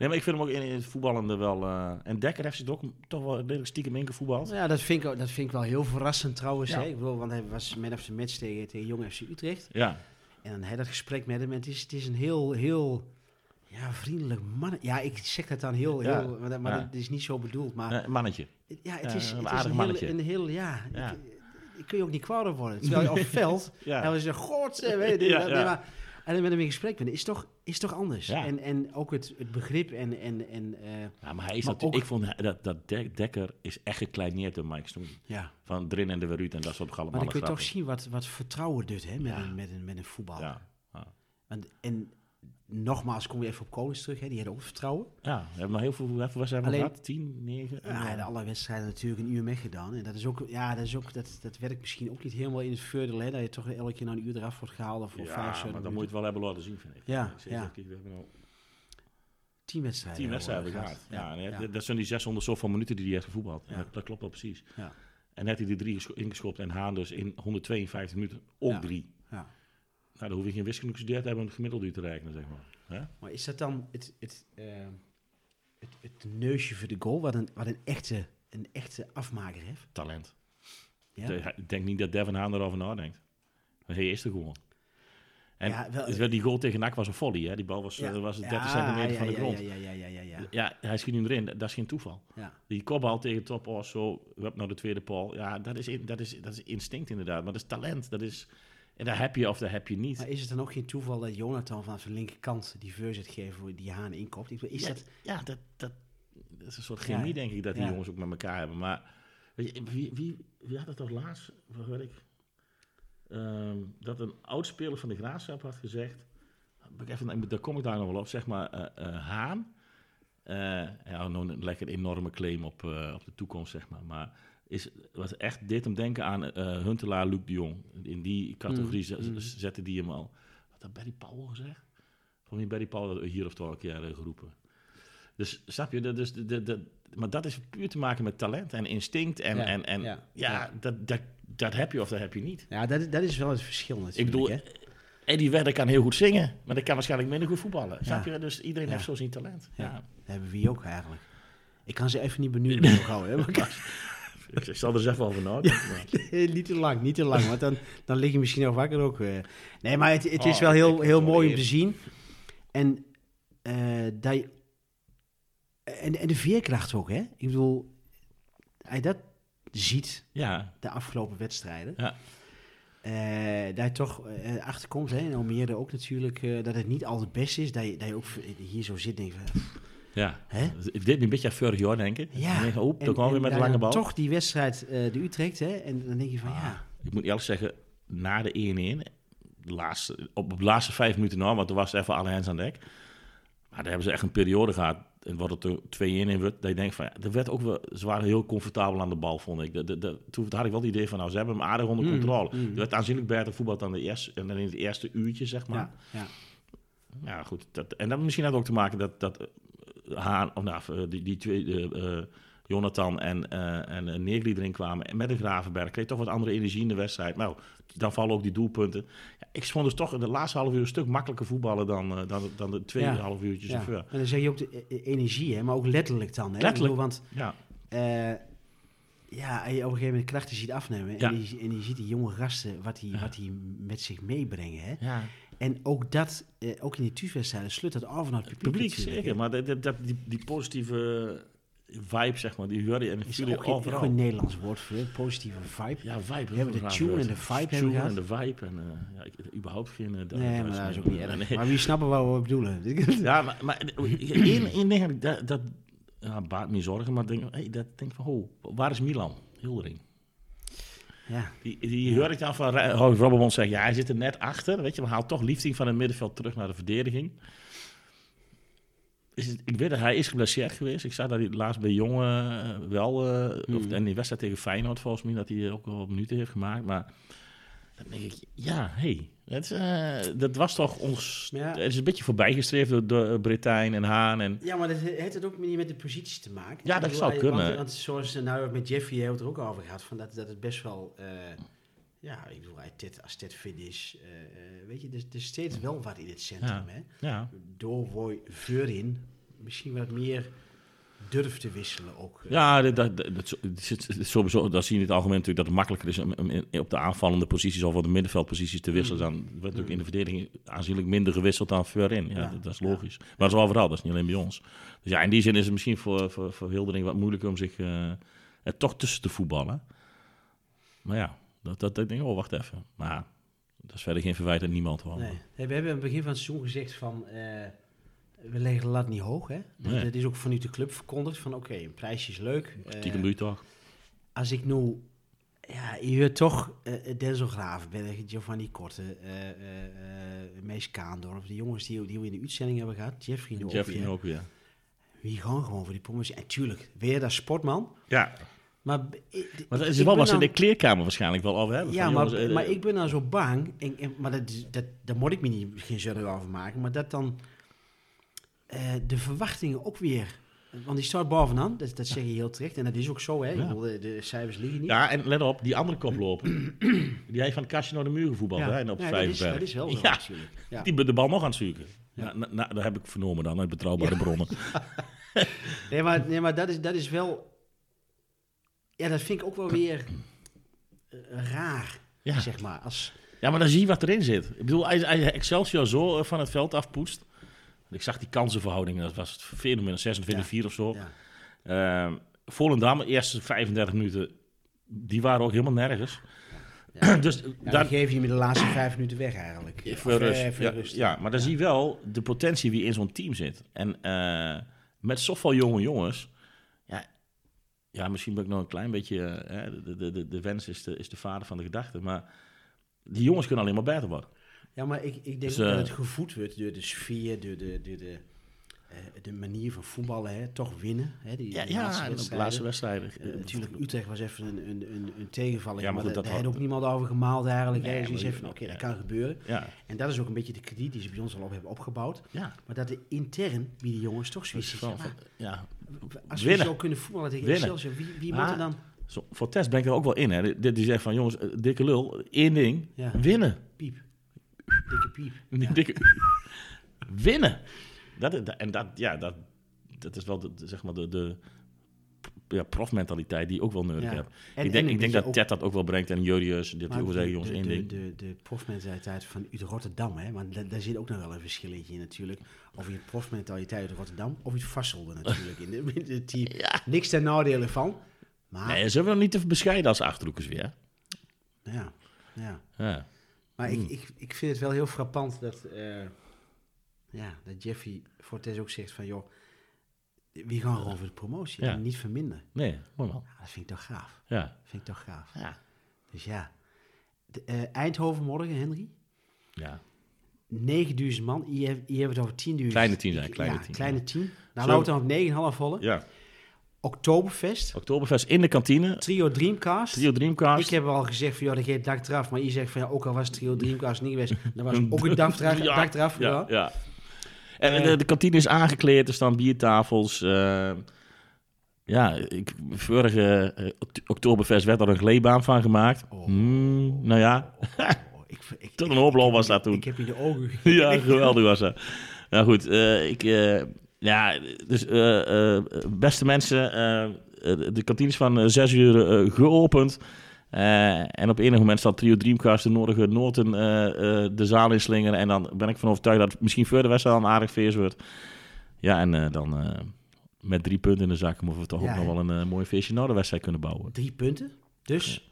Nee, maar ik vind hem ook in, in het voetballende wel... eh, en Dekker heeft zich ook toch wel redelijk stiekem ingevoetbald. Ja, dat vind ik, dat vind ik wel heel verrassend trouwens. Ja. Hè? Ik bedoel, want hij was man of the match tegen, tegen Jong FC Utrecht. Ja, En dan hij dat gesprek met hem. En het is, het is een heel, heel ja, vriendelijk man. Ja, ik zeg dat dan heel, Ja. heel maar, dat- maar Ja. dat is niet zo bedoeld. Maar mannetje. Ja, het is, een het is aardig een, mannetje. heel, een heel, ja. Ik, ik kun je ook niet kwaad worden. Terwijl je op het [LAUGHS] veld, Ja. hij was een god, weet je, Ja, nee, ja. maar, en dan met hem in gesprek bent, is toch, is toch anders. Ja. En, en ook het, het begrip en, en, en eh, Ja, maar hij is Maar natuurlijk... ook- Ik vond dat, dat Dek- Dekker is echt gekleineerd door Mike Snoei. ja. Van erin en de weer uit en dat soort Maar allemaal dan kun je toch zien wat, wat vertrouwen doet hè, met, Ja. een, met, een, met een voetbal. Ja, ja. En, en nogmaals, kom je even op Konings terug, hè, die had ook vertrouwen. ja, we hebben nog heel veel... Wedstrijden hebben we Alleen- gehad? Tien, negen? Ja, hij had alle wedstrijden natuurlijk een uur meegedaan. En dat is ook, ja, dat, is ook dat, dat werkt misschien ook niet helemaal in het voordeel, hè, dat je toch elke keer een uur eraf wordt gehaald of voor vijf, Ja, maar dan minuten. moet je het wel hebben laten zien, vind ik. Ja, Ik ja. kijk, we hebben nou Tien wedstrijden. tien hebben we wedstrijden gehad. Ja, en ja. dat- zijn die 600 zoveel minuten die hij heeft gevoetbald. Ja. Dat, dat klopt wel precies. Ja. En net hij die drie gescho- ingeschopt en Haan dus in 152 minuten ook Ja. drie. Ja. Dan hoef je geen wiskunde gestudeerd te hebben om het gemiddelde te rekenen, zeg maar. Maar is dat dan het, het, eh, het, het neusje voor de goal, wat een, wat een, echte, een echte afmaker heeft? Talent. Ja? De- Ik denk niet dat Devin Haan erover nadenkt. Maar hij is er gewoon. En Ja, wel- wel die goal tegen NAC was een volley, hè? Die bal was, eh, was 30 centimeter van de grond. Ja, ja, ja, ja, ja, ja. Ja, hij schiet hem erin. Dat is geen toeval. ja. Die kopbal tegen top zo, we hebben nou de tweede paal. Ja, dat is, in- dat, is, dat is instinct inderdaad. Maar dat is talent. Dat is, en daar heb je of daar heb je niet. Maar is het dan ook geen toeval dat Jonathan vanaf de linkerkant die voorzet geeft voor die Haan inkopt? Bedoel, Is ja, dat... ja dat, dat, dat is een soort chemie, Ja, denk ik, dat die ja. jongens ook met elkaar hebben. Maar weet je, wie, wie, wie had het toch laatst, wat weet ik, Ehm, dat een oud-speler van de Graafschap had gezegd, even, daar kom ik daar nog wel op, zeg maar, eh, eh, Haan. Eh, ja, nou, een lekker enorme claim op, op de toekomst, zeg maar. Maar is, wat echt deed hem denken aan eh Huntelaar, Luc de Jong. In die categorie Mm, mm. zette die hem al. Wat had Barry Powell gezegd? Voor mij Barry Powell hier of twaalf keer eh, geroepen. Dus snap je, dat, dus, de, de, maar dat is puur te maken met talent en instinct. En Ja, en, en, ja, ja, ja. Dat, dat, dat heb je of dat heb je niet. Ja, dat, dat is wel het verschil natuurlijk. Ik bedoel, hè? Eddie Wedder kan heel goed zingen, maar dat kan waarschijnlijk minder goed voetballen. Snap je? Dus iedereen heeft zo zijn talent. Ja. Dat hebben we hier ook eigenlijk. Ik kan ze even niet benieuwd [LAUGHS] houden. Hè? maar ik- Ik, ik zal er even over nadenken. maar- [LAUGHS] niet te lang, niet te lang, want dan, dan lig je misschien nog wakker ook. eh. Nee, maar het, het is Oh, wel ik heel, heel wel mooi om te zien. En, eh, dat je- en, en de veerkracht ook, hè? Ik bedoel, je dat ziet, Ja, de afgelopen wedstrijden, ja. eh dat je toch eh, achterkomt, hè? En Almere ook natuurlijk, eh, dat het niet altijd best is. Dat je, dat je ook hier zo zit en denkt van, ja. hè? Ik deed me een beetje aan vorig jaar, denk ik. Ja. En denk, oh, En- toch gewoon en weer met de dat lange dan bal. toch die wedstrijd eh de Utrecht, hè? En dan denk je van, Ah. ja... Ik moet eerlijk zeggen, na de 1-1, de laatste, op de laatste vijf minuten na, want er was even alle hands aan dek. Maar daar hebben ze echt een periode gehad, en wat het er 2-1 in werd, dat je denkt van, ja, er werd ook wel, ze waren heel comfortabel aan de bal, vond ik. De, de, de- toen had ik wel het idee van, nou, ze hebben hem aardig onder Mm, controle. mm. Er werd aanzienlijk beter voetbal dan, de eerste, en dan in het eerste uurtje, zeg maar. Ja, ja. Ja, goed. Dat, en dat misschien had ook te maken dat, dat Haan, of nou, eh, die, die twee, eh, eh, Jonathan en, eh en Negri erin kwamen. En met de Gravenberg kreeg je toch wat andere energie in de wedstrijd. Nou, dan vallen ook die doelpunten. Ja, ik vond dus toch in de laatste half uur een stuk makkelijker voetballen dan, eh, dan, dan de twee Ja. half uurtjes Ja. ervoor. En dan zeg je ook de energie, hè? maar ook letterlijk dan. Hè? Letterlijk. Bedoel, want Ja, eh, ja, je op een gegeven moment krachten ziet afnemen Ja. en, je, en je ziet die jonge gasten wat die, Ja. wat die met zich meebrengen. Hè? ja. En ook dat, eh, ook in die thuiswedstrijden, slut dat af en het het publiek. publiek zeker. Maar dat, die, die positieve vibe, zeg maar, die je en Is voel er je ook overal. een Nederlands woord voor, hè? positieve vibe. Ja, vibe. We hebben de tune en de vibe Tune en de vibe. En, eh, ja, ik, überhaupt geen... eh, nee, maar dat is ook niet erg. [LAUGHS] Nee. Maar wie snappen wat we bedoelen? [LAUGHS] Ja, maar, maar één, één ding dat, dat ja, baart me zorgen, maar denk, hey, dat denk van, oh, waar is Milan? Hildering. Ja. Die, die hoor ik dan van Robbermond zeggen, ja, hij zit er net achter, weet je, maar haalt toch liefding van het middenveld terug naar de verdediging. Is het, ik weet dat hij is geblesseerd geweest. Ik zag dat hij laatst bij Jongen eh, wel, eh, of, en die wedstrijd tegen Feyenoord volgens mij, dat hij ook wel minuten heeft gemaakt, maar dan denk ik, ja, hé, hey, dat, eh, dat was toch ons, Ja. het is een beetje voorbijgestreefd door, door en Haan en Ja, maar dat he- heeft het ook niet met de positie te maken. Ja, dat zou hij- kunnen. Want, want zoals eh, nou met Jeffrey hebben we het er ook over gehad, van dat, dat het best wel, eh, ja, ik bedoel, Ted, als Ted fit is, eh, eh, weet je, er, er is steeds wel wat in het centrum, Ja. hè. ja, Door Woy Veurin misschien wat meer durft te wisselen ook. eh. Ja, dat, dat, dat, sowieso, dat zie je in het algemeen natuurlijk dat het makkelijker is om, op de aanvallende posities of op de middenveldposities te wisselen. Dan wordt natuurlijk in de verdediging aanzienlijk minder gewisseld dan voorin. Ja, Ja, dat, is logisch. Maar dat is overal, dat is niet alleen bij ons. Dus ja, in die zin is het misschien voor, voor, voor Hildering wat moeilijker om zich eh, er toch tussen te voetballen. Maar ja, dat, dat, dat denk ik, oh wacht even. Maar dat is verder geen verwijt aan niemand. Hoor. Nee. Hey, we hebben aan het begin van het seizoen gezegd van, eh, we leggen de lat niet hoog, hè. Nee. Dat is ook vanuit de club verkondigd van, oké, een prijsje is leuk. eh, Stiekem doe je toch? als ik nu, ja, je toch eh Denzel Gravenberg, Giovanni Korte, eh eh eh, Mees Kaandorp, de jongens die, die we in de uitzending hebben gehad, Jeffrey ook Jeffrey ook weer. Wie gaan gewoon voor die promotie. En tuurlijk, weer dat sportman. Ja, Maar, maar dat is wel wat ze in de kleerkamer waarschijnlijk wel over hebben. Ja, maar, jongens, eh, maar ik ben dan zo bang, en, en- maar dat, dat, daar moet ik me niet, geen zorgen over maken, maar dat dan eh, de verwachtingen ook weer, want die staat bovenaan, dat, dat zeg je heel terecht, en dat is ook zo, hè. Ja. bedoel, de, de cijfers liggen niet. Ja, en let op, die andere koploper, [CLEARS THROAT] die heeft van het kastje naar de muur gevoetbald, hè, en op Ja, ja, dat, is, dat is wel zo Ja, natuurlijk. Ja. die de bal nog aan het zoeken. Ja. Ja. na- na- dat heb ik vernomen dan uit betrouwbare bronnen. [LAUGHS] [LAUGHS] Nee, maar, nee, maar dat, is, dat is wel... Ja, dat vind ik ook wel weer eh, raar, Ja. zeg maar. Als, ja, maar dan zie je wat erin zit. Ik bedoel, als Excelsior zo eh, van het veld afpoest. Ik zag die kansenverhouding, dat was het fenomenaal 26-4 of zo. ja. Ehm, Volendam, de eerste 35 minuten, die waren ook helemaal nergens. Ja. [CLEARS THROAT] dus Ja, dan geef je me de laatste vijf minuten weg eigenlijk. Eh, rust. Ja, rust. ja, maar dan zie je wel de potentie wie in zo'n team zit. En eh, met zoveel jonge jongens, ja, ja, misschien ben ik nog een klein beetje, eh, hè, de, de, de, de wens is de, is de vader van de gedachte, maar die jongens kunnen alleen maar beter worden. Ja, maar ik, ik denk Dus, dat eh, het gevoed wordt door de sfeer, door de, door de, eh, de manier van voetballen. Hè. Toch winnen. Hè, die, Ja, die ja laatste en op de wedstrijden. laatste wedstrijden. Eh, natuurlijk, Utrecht was even een, een, een, een tegenvaller. Ja, maar maar daar had had- ook niemand over gemaald eigenlijk. Nee, hè. Dus maar van, oké, dat kan gebeuren. Ja, En dat is ook een beetje de krediet die ze bij ons al op hebben opgebouwd. ja. Maar dat de intern, wie die jongens toch zoiets van- ja, van- ja. als we winnen. zo kunnen voetballen tegen Winnen. Excelsior, wie, wie Ah. moet er dan? Zo, voor Tess ben ik er ook wel in. Hè. Die, die zegt van, jongens, eh, dikke lul, één ding, winnen. Piep. Dikke piep. Die Ja. dikke- winnen. Dat, en dat, ja, dat, dat is wel de, zeg maar de, de ja, profmentaliteit die je ook wel nodig Ja. En- ik denk, en een ik denk dat ook- Ted dat ook wel brengt en Jurius. Dit wil zeggen, jongens, de, één ding. De, de profmentaliteit van uit Rotterdam, hè? Want da- daar zit ook nog wel een verschilletje in natuurlijk. Of je profmentaliteit uit Rotterdam, of je het vastelde natuurlijk in, de, in team. [LAUGHS] Niks ten nadele van. Maar, Nee, ze hebben nog niet te bescheiden als Achterhoekers weer. ja, ja. Ja. Maar Hmm. ik, ik, ik vind het wel heel frappant dat, eh, ja, dat Jeffy Fortes ook zegt van, joh, wie gaan gewoon voor de promotie Ja. en niet verminderen. Nee, mooi man. Ja, dat vind ik toch gaaf. Ja. Vind ik toch gaaf. Ja. Dus ja, de, eh, Eindhoven morgen, Henry. ja. 9000 man, hier, heb- hier hebben we het over 10.000. Kleine 10 zijn, kleine ja, 10, kleine 10. Nou, loopt dan op 9,5 volle. ja. Oktoberfest, Oktoberfest in de kantine. Trio Dreamcast. Trio Dreamcast. Ik heb al gezegd van, ja, dat geeft dak eraf. Maar je zegt van, ja, ook al was Trio Dreamcast niet geweest, [LAUGHS] dan was ook een dak eraf. Ja, dak eraf Ja. En Eh. de, de kantine is aangekleed, er staan biertafels. eh, ja, ik, vorige eh, okt- Oktoberfest werd er een gleebaan van gemaakt. Oh. Hmm, nou ja, Oh, ik, ik, [LAUGHS] Tot een hoop lol was dat toen. Ik heb je de ogen [LAUGHS] ja, geweldig was dat. Nou goed, ik, ja, dus eh, eh, beste mensen, eh, de kantine is van eh, zes uur geopend. En op enig moment zal Trio Dreamcast de nodige noten de zaal inslingeren. En dan ben ik van overtuigd dat het misschien voor de wedstrijd al een aardig feest wordt. Ja, en dan met drie punten in de zak moeten we toch Ja, ook nog wel een mooi feestje na de wedstrijd kunnen bouwen. 3-0. Drie punten. Dus,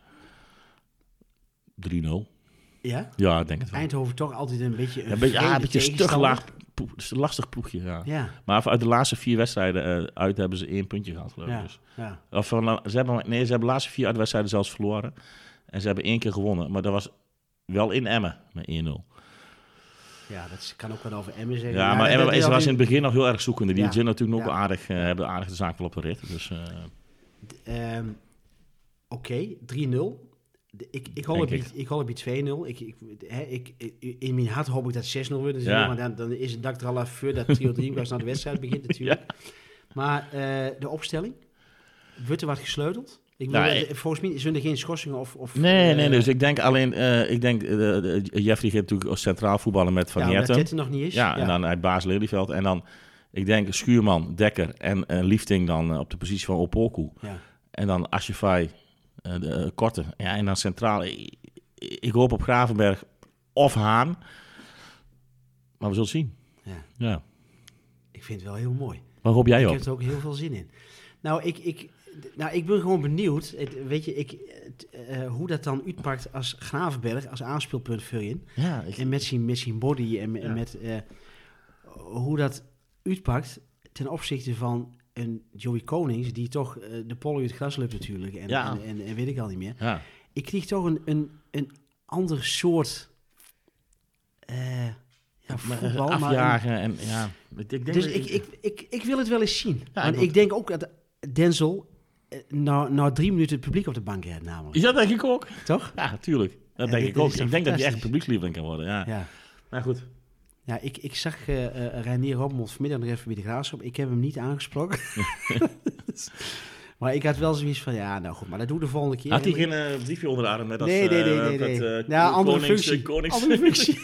ja, Ja, ik denk het wel. Eindhoven toch altijd een beetje een, Ja, een beetje, ah, een beetje stug laag, ploeg- een lastig ploegje, ja. Ja, Maar uit de laatste vier wedstrijden eh, uit hebben ze één puntje gehad, geloof ik. ja, Dus. ja. Of van, ze hebben, nee, ze hebben de laatste vier uitwedstrijden zelfs verloren. En ze hebben één keer gewonnen. Maar dat was wel in Emmen met 1-0. Ja, dat kan ook wel over Emmen zeggen. Ja, maar Emmen is- dat- was in het begin nog heel erg zoekende. Die zijn natuurlijk ook aardig, eh, hebben aardig de zaak wel op de rit. Dus eh, Ehm, Oké, 3-0. De- Ik, ik hoop ik. ik hoop het bij 2-0. Ik, ik, hè, ik, in mijn hart hoop ik dat het 6-0 wordt. Dus Ja. maar dan, dan is het dak er al af voordat Trio [LAUGHS] Dreamcast naar de wedstrijd begint natuurlijk. Maar eh, de opstelling? Wordt er wat gesleuteld? Ik bedoel, Nou, eh, volgens mij zijn er geen schorsingen of... of nee, eh, nee, dus ik denk alleen... eh, ik denk, eh, de- de- Jeffrey gaat natuurlijk als centraal voetballen met Van ja. Tette nog niet is. Ja, en dan uit Baas Lelyveld. En dan, ik denk, Schuurman, Dekker en eh, Liefting dan eh, op de positie van Opoku. Ja. En dan Asjefai, eh de eh, korte. Ja, en dan centraal. Ik, ik hoop op Gravenberg of Haan. Maar we zullen zien. Ja. Ja. Ik vind het wel heel mooi. Waar hoop jij Ik op? heb er ook heel veel zin in. Nou, ik, ik, nou, ik ben gewoon benieuwd. Het, weet je, ik, eh, hoe dat dan uitpakt als Gravenberg, als aanspeelpunt voor je. Ja, ik, En met zijn, met zijn body en, met eh, hoe dat uitpakt ten opzichte van een Joey Konings, die toch eh, de pollen uit het gras loopt natuurlijk. En, Ja. en, en, en weet ik al niet meer. ja. Ik kreeg toch een, een, een ander soort eh, ja, Maar, voetbal. maar een- afjagen en ja. Ik, denk dus ik, ik, ik, ik wil het wel eens zien. Ja, ik denk ook dat Denzel eh, na, na drie minuten het publiek op de bank heeft namelijk. Is dat denk ik ook? Toch? Ja, natuurlijk. Dat denk dit- ik ook. Ik denk dat hij echt publiekslieveling kan worden. Ja. Ja. Maar goed. Ja, ik, ik zag Reinier Robbenmond vanmiddag nog even bij de Graafschap. Ik heb hem niet aangesproken. [LAUGHS] maar ik had wel zoiets van, ja, nou goed, maar dat doe ik de volgende keer. Had hij geen eh, briefje onder de arm met dat... Nee, nee, nee, nee. dat, nee. eh, ja, andere konings- functie. konings- Andere [LAUGHS] functie.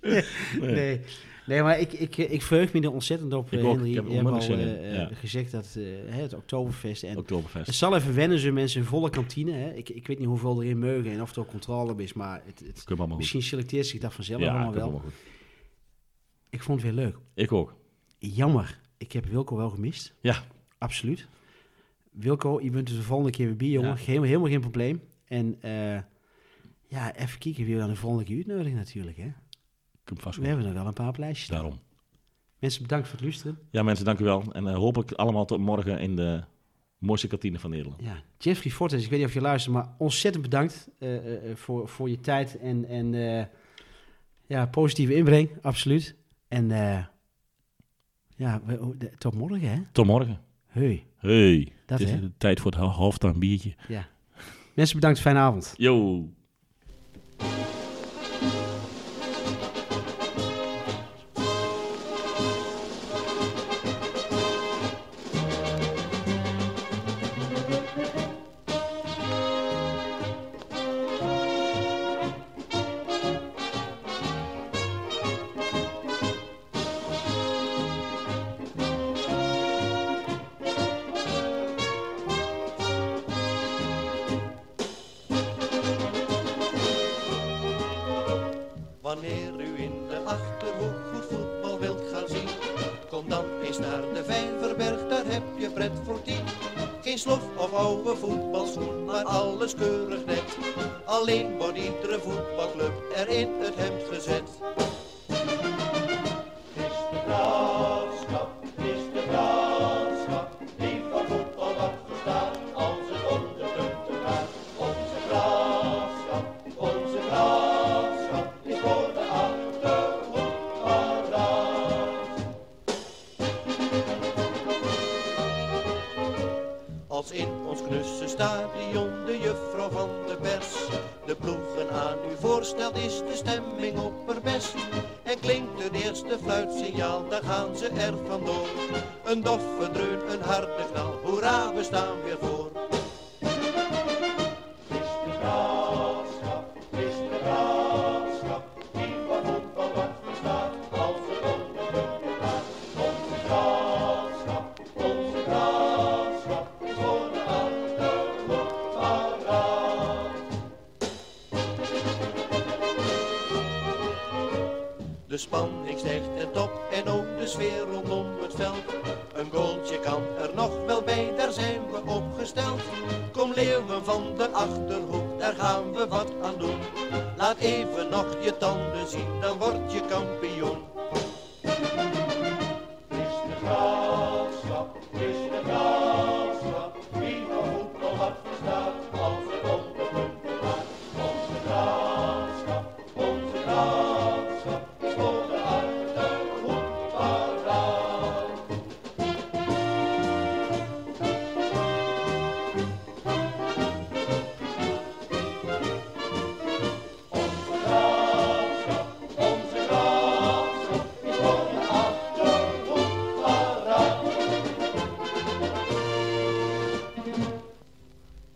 nee, nee. Nee, maar ik, ik, ik verheug me er ontzettend op, Ik ook. Henry. Ik heb Je hebt al onmiddellijk zin in, ja. gezegd dat het Oktoberfest en Oktoberfest. Het zal even wennen, ze mensen een volle kantine. Hè. Ik, ik weet niet hoeveel erin meugen en of er ook controle op is, maar het, het, goed. misschien selecteert zich dat vanzelf Ja, allemaal wel. allemaal goed. Ik vond het weer leuk. Ik ook. Jammer, ik heb Wilco wel gemist. Ja. Absoluut. Wilco, je bent er de volgende keer weer bij, jongen. Ja. Geen, helemaal geen probleem. En eh, ja, even kijken wie we dan de volgende keer uitnodigen natuurlijk. Hè. Komt vast We hebben er wel een paar staan. Daarom. Mensen, bedankt voor het luisteren. Ja, mensen, dank u wel. En eh, hopelijk allemaal tot morgen in de mooiste kantine van Nederland. Ja, Jeffrey Fortes, ik weet niet of je luistert, maar ontzettend bedankt eh, voor, voor je tijd en, en ja, positieve inbreng, absoluut. En eh, ja, we- de- tot morgen hè. Tot morgen. Hoi, Hey. Dat, het is hè? tijd voor het halftime biertje. ja. Mensen bedankt, fijne avond. Yo. In het hemd gezet.